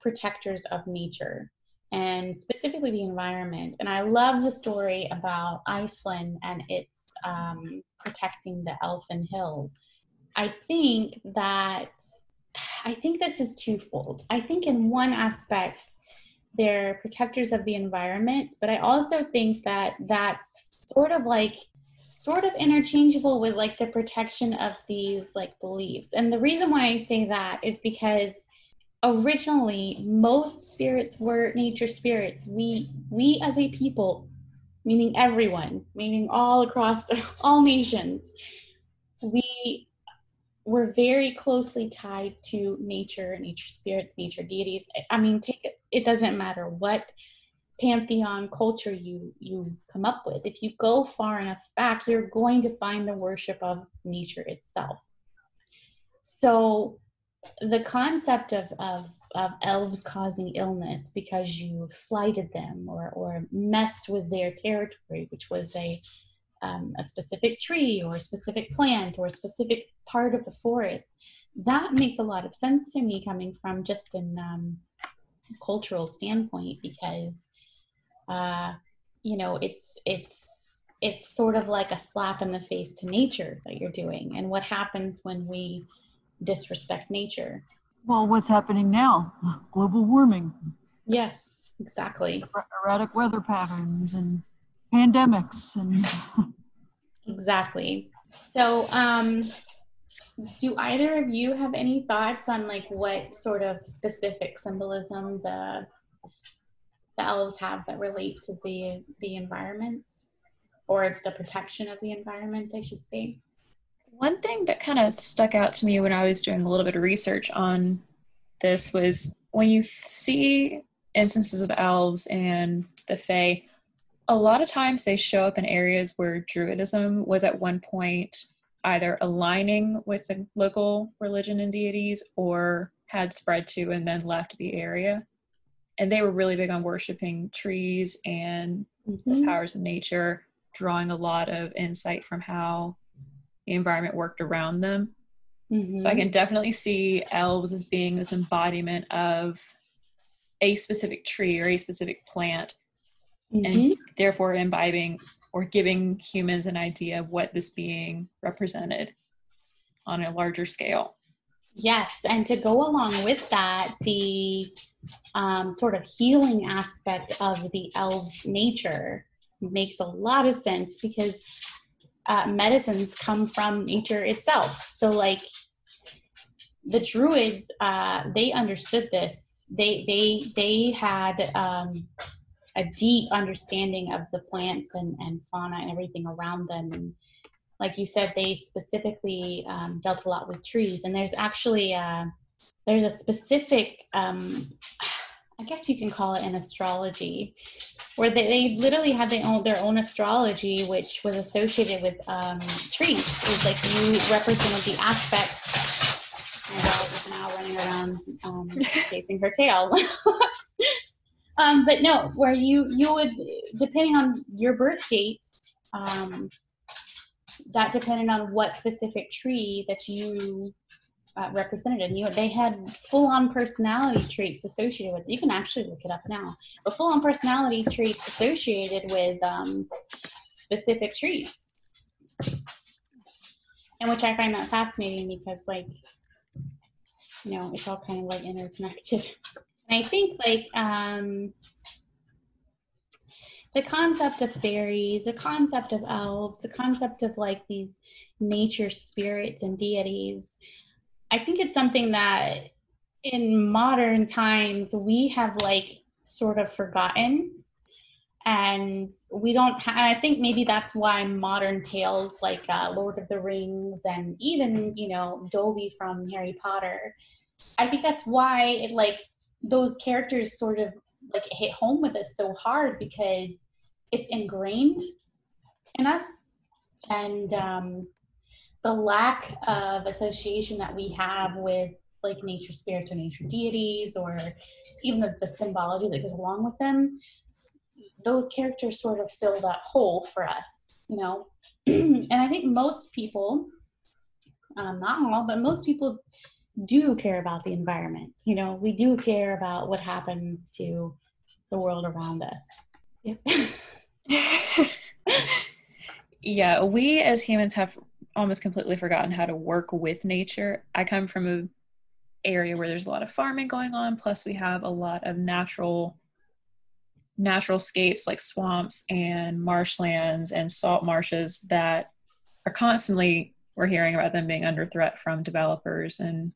protectors of nature and specifically the environment. And I love the story about Iceland and its um, protecting the Elfin Hill. I think that I think this is twofold. I think in one aspect they're protectors of the environment, but I also think that that's sort of like sort of interchangeable with like the protection of these like beliefs. And the reason why I say that is because originally most spirits were nature spirits we we as a people meaning everyone meaning all across all nations. We were very closely tied to nature nature spirits nature deities. I mean take it it doesn't matter what pantheon culture you you come up with. If you go far enough back you're going to find the worship of nature itself. So the concept of, of, of elves causing illness because you slighted them or, or messed with their territory, which was a, um, a specific tree or a specific plant or a specific part of the forest, that makes a lot of sense to me coming from just an um, cultural standpoint because, uh, you know, it's, it's, it's sort of like a slap in the face to nature that you're doing. And what happens when we disrespect nature. Well, what's happening now? Global warming, Yes, exactly. er- erratic weather patterns, and pandemics, and Exactly. So, um, do either of you have any thoughts on like what sort of specific symbolism the the elves have that relate to the the environment or the protection of the environment, I should say? One thing that kind of stuck out to me when I was doing a little bit of research on this was when you see instances of elves and the Fae, a lot of times they show up in areas where Druidism was at one point either aligning with the local religion and deities or had spread to and then left the area. and they were really big on worshiping trees and mm-hmm. the powers of nature, drawing a lot of insight from how the environment worked around them. Mm-hmm. So I mm-hmm. can definitely see elves as being this embodiment of a specific tree or a specific plant, mm-hmm. and therefore imbibing or giving humans an idea of what this being represented on a larger scale. Yes, and to go along with that, the um, sort of healing aspect of the elves' nature makes a lot of sense because uh, medicines come from nature itself. So, like the druids, uh, they understood this. They they they had um, a deep understanding of the plants and, and fauna and everything around them. And like you said, they specifically um, dealt a lot with trees. And there's actually a, uh, there's a specific, um, I guess you can call it an astrology, where they, they literally had their own their own astrology, which was associated with um, trees. It was like you represented the aspects. My dog is now running around um, chasing her tail. um, but no, where you you would depending on your birth date, um, that depended on what specific tree that you uh, represented and you they had full-on personality traits associated with you can actually look it up now but full-on personality traits associated with um, specific trees and which i find that fascinating because like you know it's all kind of like interconnected and i think like um the concept of fairies, the concept of elves, the concept of like these nature spirits and deities. I think it's something that in modern times we have like sort of forgotten. And we don't have i think maybe that's why modern tales like uh, lord of the rings and even you know dobby from harry potter i think that's why it like those characters sort of like hit home with us so hard because it's ingrained in us. And um, the lack of association that we have with like nature spirits or nature deities or even the, the symbology that goes along with them those characters sort of fill that hole for us you know? And i think most people um, not all but most people do care about the environment you know? We do care about what happens to the world around us. Yeah, we as humans have almost completely forgotten how to work with nature. I come from a area where there's a lot of farming going on, plus we have a lot of natural natural scapes like swamps and marshlands and salt marshes that are constantly we're hearing about them being under threat from developers and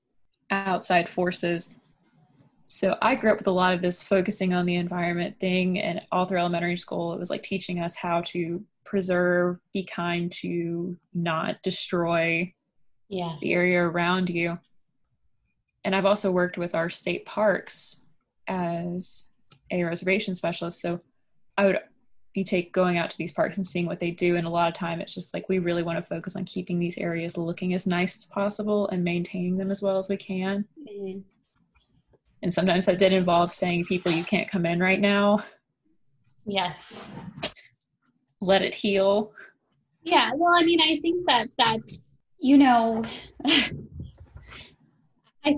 outside forces so I grew up with a lot of this focusing on the environment thing, and all through elementary school, it was like teaching us how to preserve, be kind to not destroy yes. the area around you. And I've also worked with our state parks as a reservation specialist. So I would be take going out to these parks and seeing what they do. And a lot of time it's just like we really want to focus on keeping these areas looking as nice as possible and maintaining them as well as we can. Mm-hmm and sometimes that did involve saying people you can't come in right now. Yes. Let it heal. Yeah well i mean i think that that you know i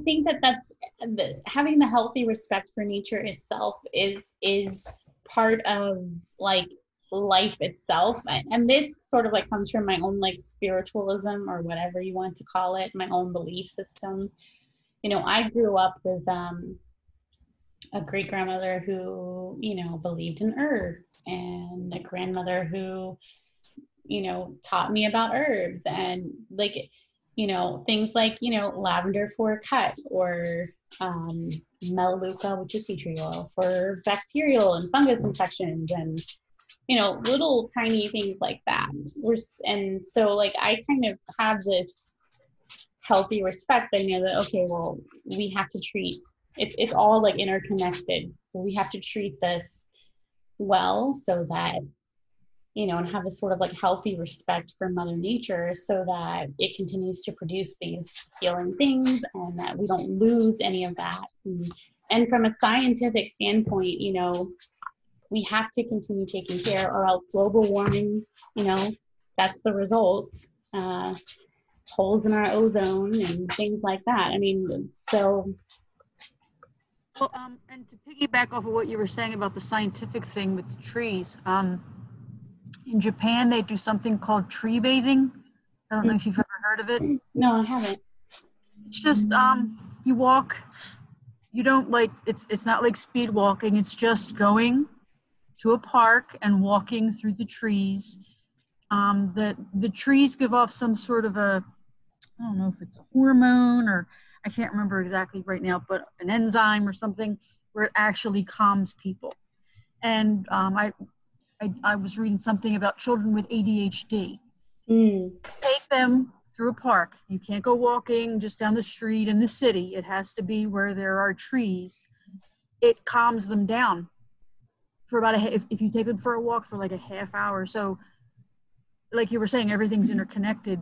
think that that's the, having the healthy respect for nature itself is is part of like life itself. And this sort of like comes from my own like spiritualism or whatever you want to call it my own belief system you know, I grew up with um, a great grandmother who, you know, believed in herbs and a grandmother who, you know, taught me about herbs and like, you know, things like, you know, lavender for a cut or um, melaleuca, which is tea tree oil for bacterial and fungus infections and, you know, little tiny things like that. We're, and so like I kind of have this healthy respect, I know that okay, well, we have to treat it's it's all like interconnected. We have to treat this well so that you know and have a sort of like healthy respect for mother nature so that it continues to produce these healing things and that we don't lose any of that and and from a scientific standpoint, you know, we have to continue taking care, or else global warming, you know, that's the result. Uh, holes in our ozone and things like that. I mean, so. Well, um, and to piggyback off of what you were saying about the scientific thing with the trees, um, in Japan they do something called tree bathing. I don't know if you've ever heard of it. No, I haven't. It's just um, you walk. You don't like it's. It's not like speed walking. It's just going to a park and walking through the trees. Um, the the trees give off some sort of a I don't know if it's a hormone or I can't remember exactly right now, but an enzyme or something where it actually calms people. And um, I, I, I was reading something about children with ADHD. Mm. Take them through a park. You can't go walking just down the street in the city. It has to be where there are trees. It calms them down for about a if, if you take them for a walk for like a half hour. So, like you were saying, everything's interconnected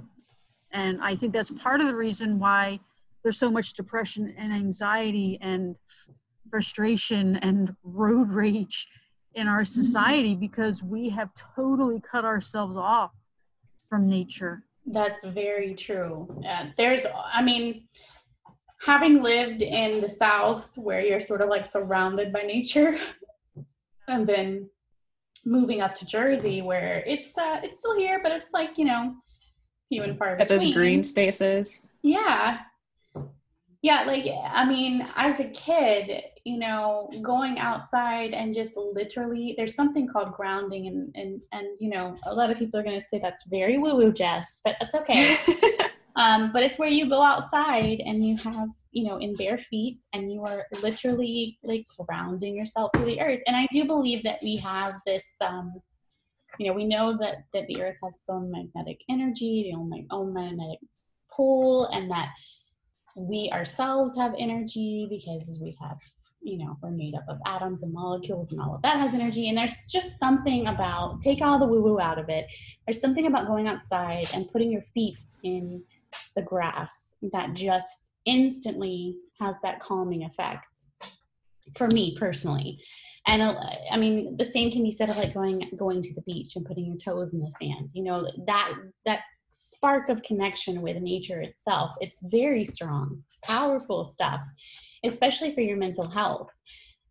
and I think that's part of the reason why there's so much depression and anxiety and frustration and road rage in our society because we have totally cut ourselves off from nature. That's very true. Uh, there's, I mean, having lived in the South where you're sort of like surrounded by nature, and then moving up to Jersey where it's uh, it's still here, but it's like you know few and far At those green spaces. Yeah. Yeah, like I mean, as a kid, you know, going outside and just literally there's something called grounding and and and you know, a lot of people are gonna say that's very woo-woo, Jess, but that's okay. um, but it's where you go outside and you have, you know, in bare feet and you are literally like grounding yourself to the earth. And I do believe that we have this um you know, we know that, that the earth has its own magnetic energy, the own, own magnetic pull, and that we ourselves have energy because we have, you know, we're made up of atoms and molecules and all of that has energy. And there's just something about, take all the woo woo out of it. There's something about going outside and putting your feet in the grass that just instantly has that calming effect for me personally and i mean the same can be said of like going going to the beach and putting your toes in the sand you know that that spark of connection with nature itself it's very strong it's powerful stuff especially for your mental health.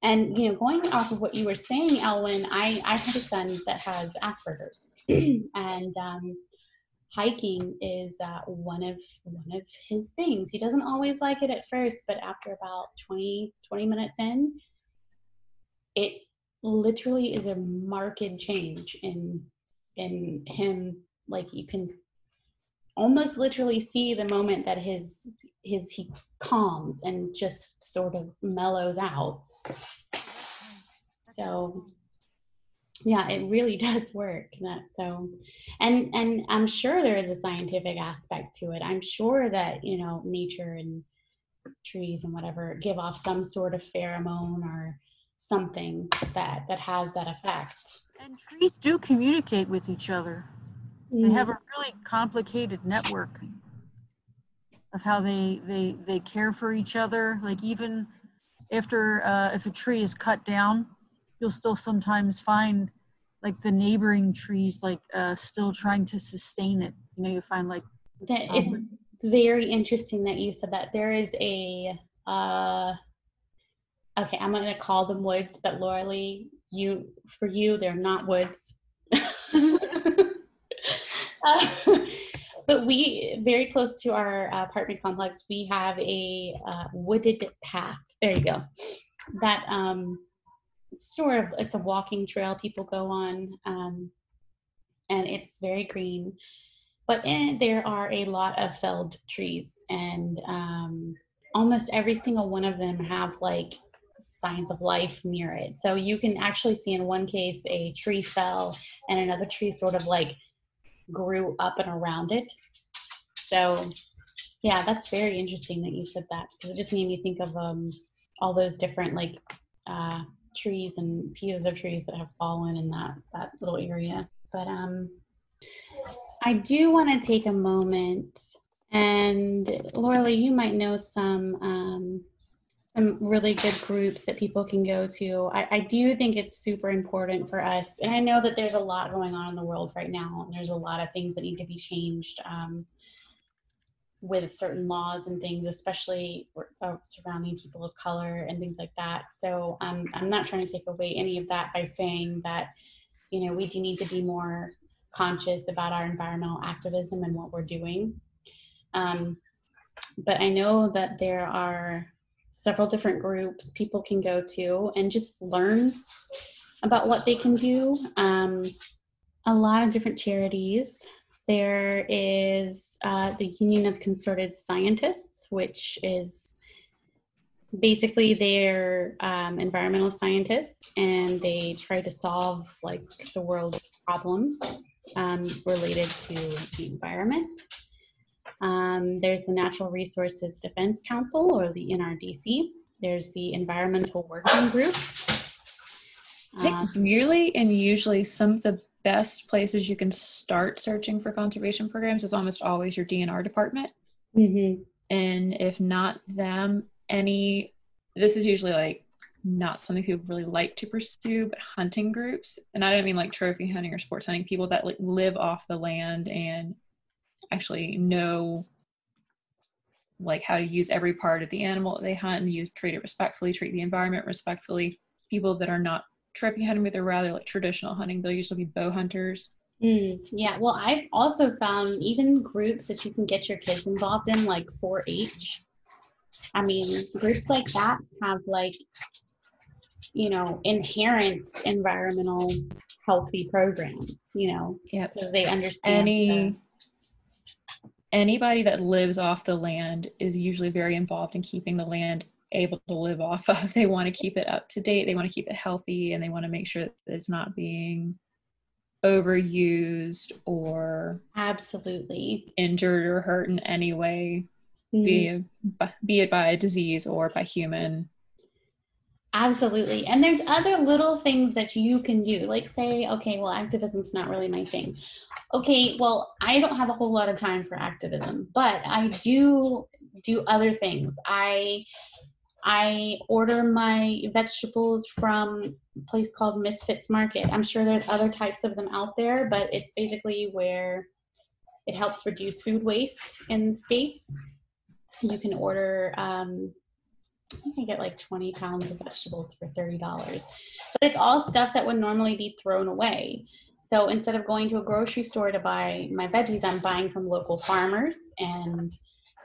And you know going off of what you were saying elwyn i i have a son that has asperger's and um, hiking is uh, one of one of his things. He doesn't always like it at first but after about 20 20 minutes in it literally is a marked change in in him. Like you can almost literally see the moment that his his he calms and just sort of mellows out. So yeah it really does work that so. And and i'm sure there is a scientific aspect to it. I'm sure that you know nature and trees and whatever give off some sort of pheromone or something that that has that effect. And trees do communicate with each other. Mm. They have a really complicated network of how they they they care for each other. Like even after uh, if a tree is cut down, you'll still sometimes find like the neighboring trees like uh, still trying to sustain it. You know, you find like that. Um, it's very interesting that you said that. There is a uh, okay, I'm going to call them woods, but Laura Lee, you for you, they're not woods. uh, but we very close to our apartment complex, we have a uh, wooded path. There you go. That um, sort of it's a walking trail people go on, um, and it's very green. But in it, there are a lot of felled trees, and um, almost every single one of them have like signs of life near it. So you can actually see in one case a tree fell and another tree sort of like grew up and around it. So yeah, that's very interesting that you said that because it just made me think of um, all those different like uh, trees and pieces of trees that have fallen in that that little area. But um, I do want to take a moment and Laura, you might know some um, some really good groups that people can go to. I, I, do think it's super important for us, and I know that there's a lot going on in the world right now, and there's a lot of things that need to be changed um, with certain laws and things, especially uh, surrounding people of color and things like that. So um, I'm not trying to take away any of that by saying that, you know, we do need to be more conscious about our environmental activism and what we're doing. Um, but I know that there are several different groups people can go to and just learn about what they can do. Um, a lot of different charities. There is uh, the Union of Concerned Scientists, which is basically they're um, environmental scientists and they try to solve like the world's problems um, related to the environment. Um, there's the Natural Resources Defense Council, or the NRDC. There's the Environmental Working Group. I think uh, really and usually some of the best places you can start searching for conservation programs is almost always your DNR department. Mm-hmm. And if not them, any, this is usually like not something people really like to pursue, but hunting groups. And I don't mean like trophy hunting or sports hunting, people that like live off the land and actually know like how to use every part of the animal that they hunt and you treat it respectfully, treat the environment respectfully. People that are not trophy hunting, but they're rather like traditional hunting, they'll usually be bow hunters. Mm, yeah, well, I've also found even groups that you can get your kids involved in, like 4 H. I mean, groups like that have like, you know, inherent environmental healthy programs, you know, because they understand. Any, the, anybody that lives off the land is usually very involved in keeping the land able to live off of. They want to keep it up to date, they want to keep it healthy, and they want to make sure that it's not being overused or absolutely injured or hurt in any way, mm-hmm. via, be it by a disease or by human Absolutely. And there's other little things that you can do. Like say, okay, well, activism's not really my thing. Okay, well, I don't have a whole lot of time for activism, but I do do other things. I I order my vegetables from a place called Misfits Market. I'm sure there's other types of them out there, but it's basically where it helps reduce food waste in the states. You can order um, you can get like 20 pounds of vegetables for $30. But it's all stuff that would normally be thrown away. So instead of going to a grocery store to buy my veggies, I'm buying from local farmers and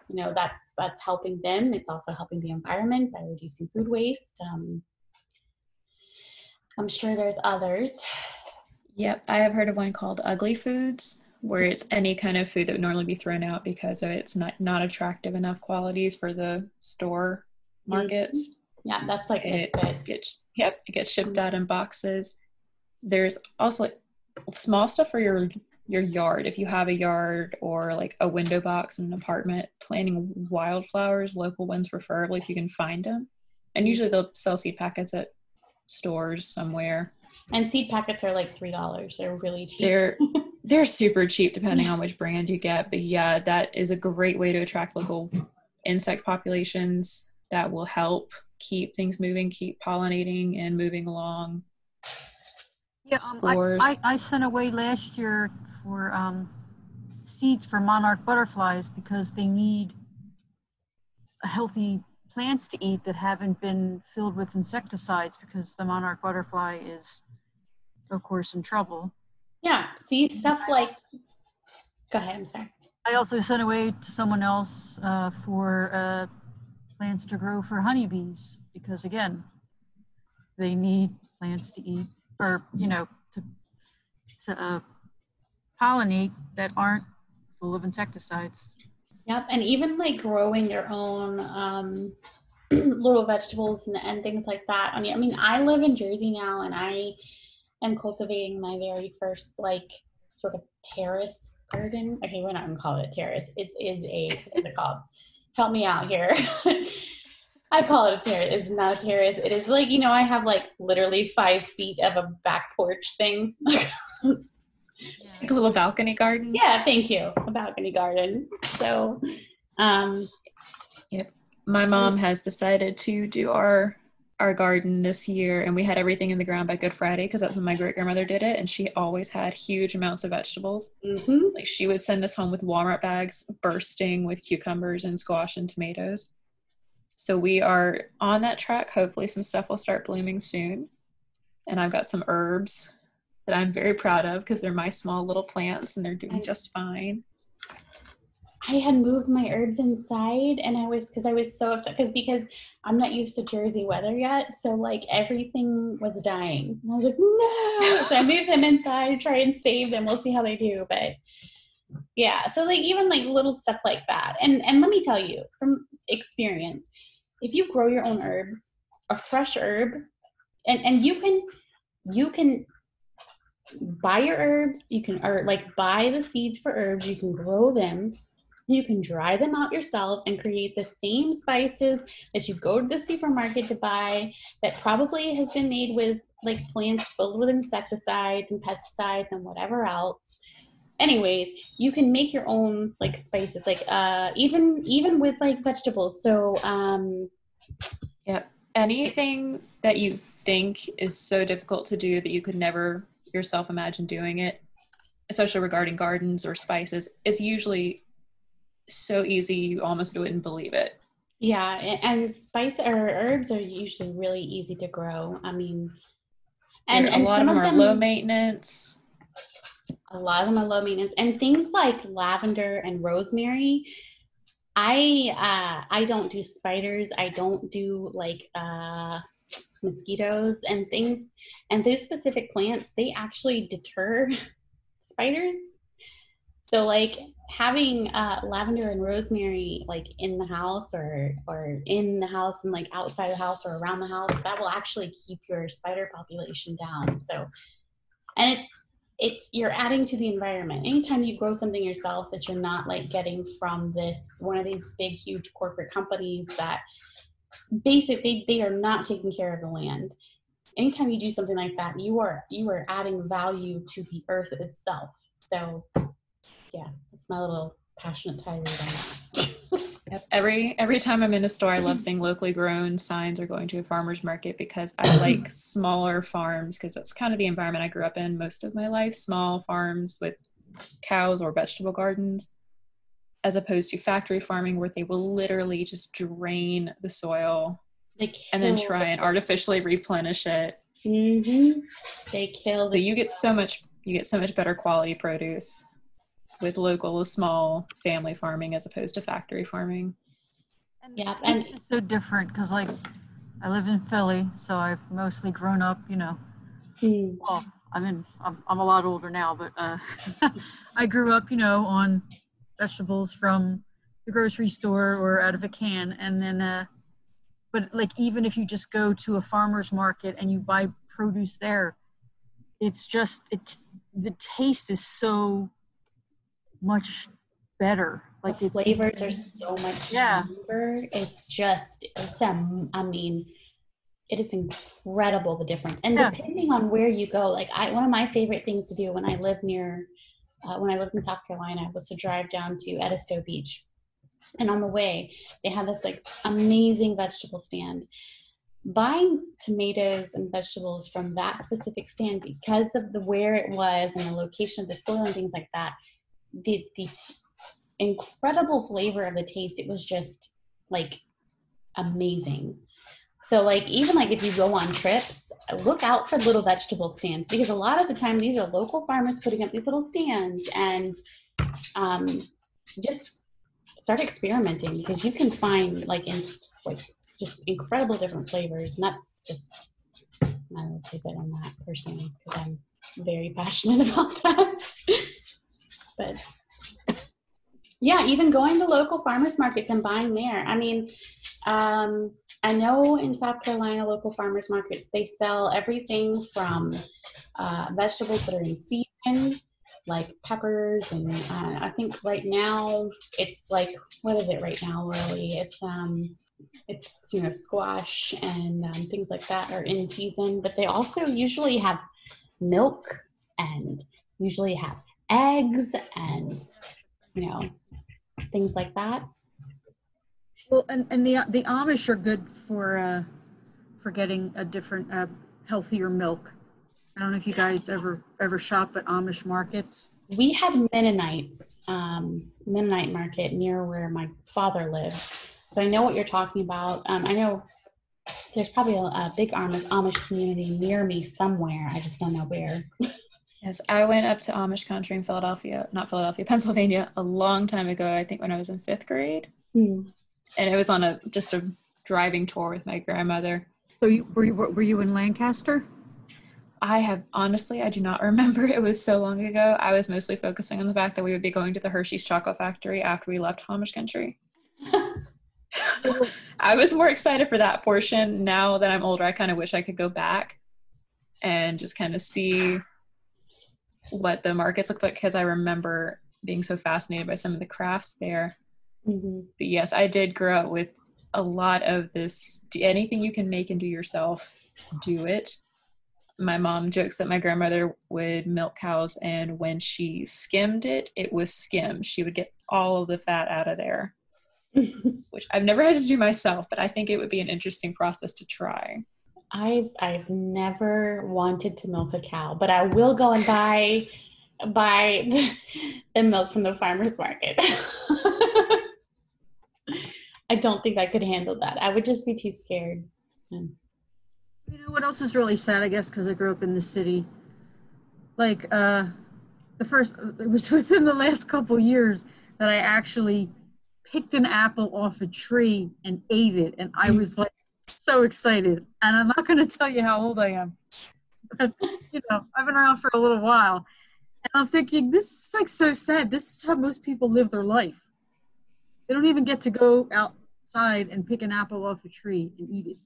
you know that's that's helping them. It's also helping the environment by reducing food waste. Um, I'm sure there's others. Yep, I have heard of one called Ugly Foods, where it's any kind of food that would normally be thrown out because of it's not not attractive enough qualities for the store markets. Yeah, that's like it gets yep, it gets shipped mm-hmm. out in boxes. There's also like small stuff for your your yard. If you have a yard or like a window box in an apartment planting wildflowers local ones preferably if you can find them and mm-hmm. usually they'll sell seed packets at stores somewhere. And seed packets are like three dollars. They're really cheap. They're they're super cheap depending on which brand you get. But yeah that is a great way to attract local insect populations that will help keep things moving, keep pollinating and moving along. Yeah, um, I, I, I, sent away last year for um, seeds for monarch butterflies because they need healthy plants to eat that haven't been filled with insecticides because the monarch butterfly is, of course, in trouble. Yeah, see stuff like. Go ahead. I'm sorry. I also sent away to someone else uh, for uh, plants to grow for honeybees because again, they need plants to eat or, you know, to, to uh, pollinate that aren't full of insecticides. Yep, and even like growing your own um, little vegetables and, and things like that. I mean, I mean, I live in Jersey now, and I am cultivating my very first like sort of terrace garden. Okay, we're not gonna call it a terrace. It is a what is it called? Help me out here. I call it a terrace. It's not a terrace. It is like, you know, I have like literally five feet of a back porch thing. like a little balcony garden. Yeah, thank you. A balcony garden. So, um, yep. my mom has decided to do our our garden this year and we had everything in the ground by good friday because that's when my great grandmother did it and she always had huge amounts of vegetables. Mm-hmm. like she would send us home with walmart bags bursting with cucumbers and squash and tomatoes. So we are on that track. Hopefully some stuff will start blooming soon. And i've got some herbs that i'm very proud of because they're my small little plants and they're doing just fine I had moved my herbs inside and I was because I was so upset because because I'm not used to Jersey weather yet. So like everything was dying. And I was like, no. So I moved them inside try and save them. We'll see how they do. But yeah, so like even like little stuff like that. And and let me tell you from experience, if you grow your own herbs, a fresh herb, and and you can you can buy your herbs, you can or like buy the seeds for herbs, you can grow them you can dry them out yourselves and create the same spices that you go to the supermarket to buy that probably has been made with like plants filled with insecticides and pesticides and whatever else. Anyways, you can make your own like spices, like uh even even with like vegetables. So um Yep. Anything that you think is so difficult to do that you could never yourself imagine doing it, especially regarding gardens or spices, it's usually so easy you almost wouldn't believe it. yeah, and spice or herbs are usually really easy to grow. I mean and, and a lot some of them are low maintenance. a lot of them are low maintenance and things like lavender and rosemary i uh i don't do spiders i don't do like uh mosquitoes and things and those specific plants they actually deter spiders so like having uh lavender and rosemary like in the house or or in the house and like outside the house or around the house that will actually keep your spider population down. So and it's it's you're adding to the environment. Anytime you grow something yourself that you're not like getting from this one of these big huge corporate companies that basically they they are not taking care of the land. Anytime you do something like that you are you are adding value to the earth itself. So yeah that's my little passionate tirade on that Yep. Every every time I'm in a store, I love seeing locally grown signs or going to a farmer's market because I like smaller farms because that's kind of the environment I grew up in most of my life. Small farms with cows or vegetable gardens, as opposed to factory farming where they will literally just drain the soil and then try the and artificially replenish it. hmm They kill So the you get so much you get so much better quality produce with local small family farming as opposed to factory farming. And Yeah, it's and- just so different because like I live in Philly, so I've mostly grown up, you know. Hmm. Well, I'm in. I'm, I'm a lot older now, but uh, I grew up, you know, on vegetables from the grocery store or out of a can, and then. Uh, but like even if you just go to a farmer's market and you buy produce there, it's just it's the taste is so much better. Like the flavors are so much Yeah. stronger. It's just it's um I mean it is incredible the difference. And Yeah. depending on where you go, like I one of my favorite things to do when I lived near uh, when I lived in South Carolina was to drive down to Edisto Beach. And on the way, they had this like amazing vegetable stand. Buying tomatoes and vegetables from that specific stand because of the where it was and the location of the soil and things like that, the the incredible flavor of the taste. It was just like amazing. So like even like if you go on trips, look out for little vegetable stands because a lot of the time these are local farmers putting up these little stands and um, just start experimenting because you can find like in like just incredible different flavors and that's just my little tidbit on that personally because I'm very passionate about that. But yeah, even going to local farmers markets and buying there. I mean, um, I know in South Carolina, local farmers markets, they sell everything from uh, vegetables that are in season, like peppers, and uh, I think right now it's like what is it right now, Lily? It's um, it's you know squash and um, things like that are in season, but they also usually have milk and usually have eggs and you know things like that. Well, and, and the the Amish are good for uh, for getting a different, uh, healthier milk. I don't know if you guys ever ever shop at Amish markets. We had Mennonites, um, Mennonite market near where my father lived. So I know what you're talking about. Um, I know there's probably a, a big Amish, Amish community near me somewhere. I just don't know where. Yes, I went up to Amish country in Philadelphia, not Philadelphia, Pennsylvania, a long time ago. I think when I was in fifth grade, Hmm. and it was on a just a driving tour with my grandmother. So you, were you were you in Lancaster? I have honestly, I do not remember. It was so long ago. I was mostly focusing on the fact that we would be going to the Hershey's chocolate factory after we left Amish country. I was more excited for that portion. Now that I'm older, I kind of wish I could go back and just kind of see what the markets looked like because I remember being so fascinated by some of the crafts there. Mhm. But yes, I did grow up with a lot of this. Do anything you can make and do yourself, do it. My mom jokes that my grandmother would milk cows, and when she skimmed it, it was skim. She would get all of the fat out of there, which I've never had to do myself, but I think it would be an interesting process to try. I've I've never wanted to milk a cow, but I will go and buy buy the, the milk from the farmers market. I don't think I could handle that. I would just be too scared. Hmm. You know what else is really sad? I guess because I grew up in the city. Like uh, the first, uh, it was within the last couple years that I actually picked an apple off a tree and ate it, and I hmm. was like so excited. And I'm not going to tell you how old I am, but you know, I've been around for a little while, and I'm thinking this is like so sad. This is how most people live their life. They don't even get to go outside and pick an apple off a tree and eat it.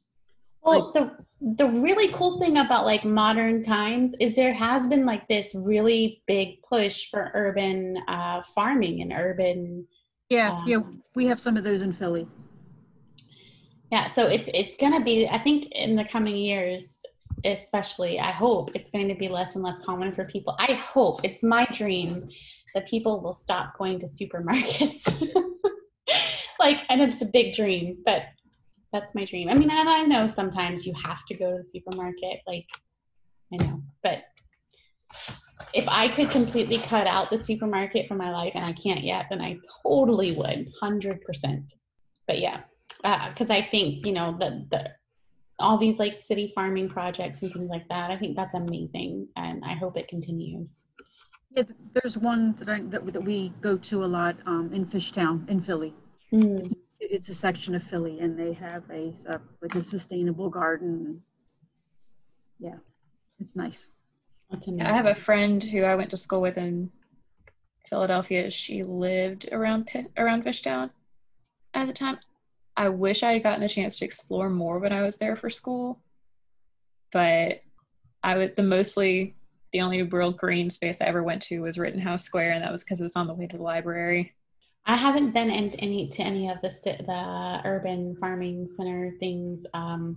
Well, the the really cool thing about like modern times is there has been like this really big push for urban uh, farming and urban Yeah, yeah, Um, we have some of those in Philly. Yeah, so it's it's gonna be. I think in the coming years, especially, I hope it's going to be less and less common for people. I hope it's my dream that people will stop going to supermarkets. like, and it's a big dream, but that's my dream. I mean, and I know sometimes you have to go to the supermarket. Like, I know, but if I could completely cut out the supermarket from my life, and I can't yet, then I totally would, hundred percent. But yeah because I think you know the the all these like city farming projects and things like that. I think that's amazing, and I hope it continues. Yeah, there's one that, I, that, that we go to a lot um, in Fishtown in Philly. Mm. It- It's a section of Philly, and they have a uh, like a sustainable garden. Yeah, it's nice. Yeah. I have a friend who I went to school with in Philadelphia. She lived around Pi- around Fishtown at the time. I wish I had gotten the chance to explore more when I was there for school, but I would the mostly the only real green space I ever went to was Rittenhouse Square, and that was because it was on the way to the library. I haven't been in any to any of the the urban farming center things um,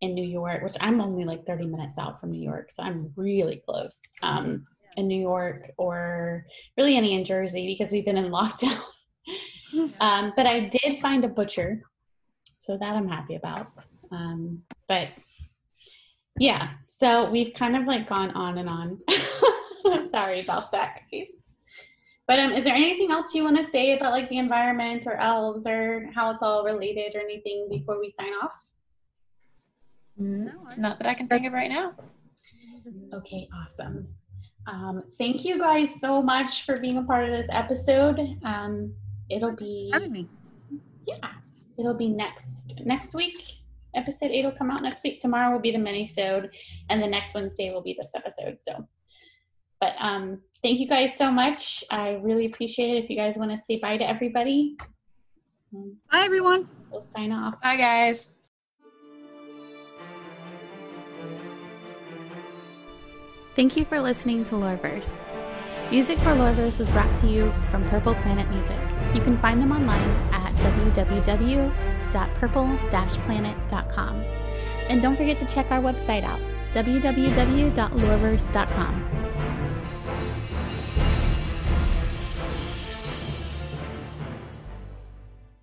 in New York, which I'm only like 30 minutes out from New York, so I'm really close. Um, in New York or really any in Jersey because we've been in lockdown. Um, but I did find a butcher, so that I'm happy about. Um, but yeah, so we've kind of like gone on and on. I'm sorry about that, guys. But um, is there anything else you want to say about like the environment or elves or how it's all related or anything before we sign off? No, Not that I can think of right now. Okay, awesome. Um, thank you guys so much for being a part of this episode. Um, it'll be Having me. yeah, it'll be next next week. Episode eight will come out next week. Tomorrow will be the mini-sode, and the next Wednesday will be this episode. So, but um, thank you guys so much. I really appreciate it. If you guys want to say bye to everybody, bye everyone. we'll sign off. Bye, guys. Thank you for listening to Loreverse. Music for Loreverse is brought to you from Purple Planet Music. You can find them online at www.purple-planet.com. And don't forget to check our website out, www.loreverse.com.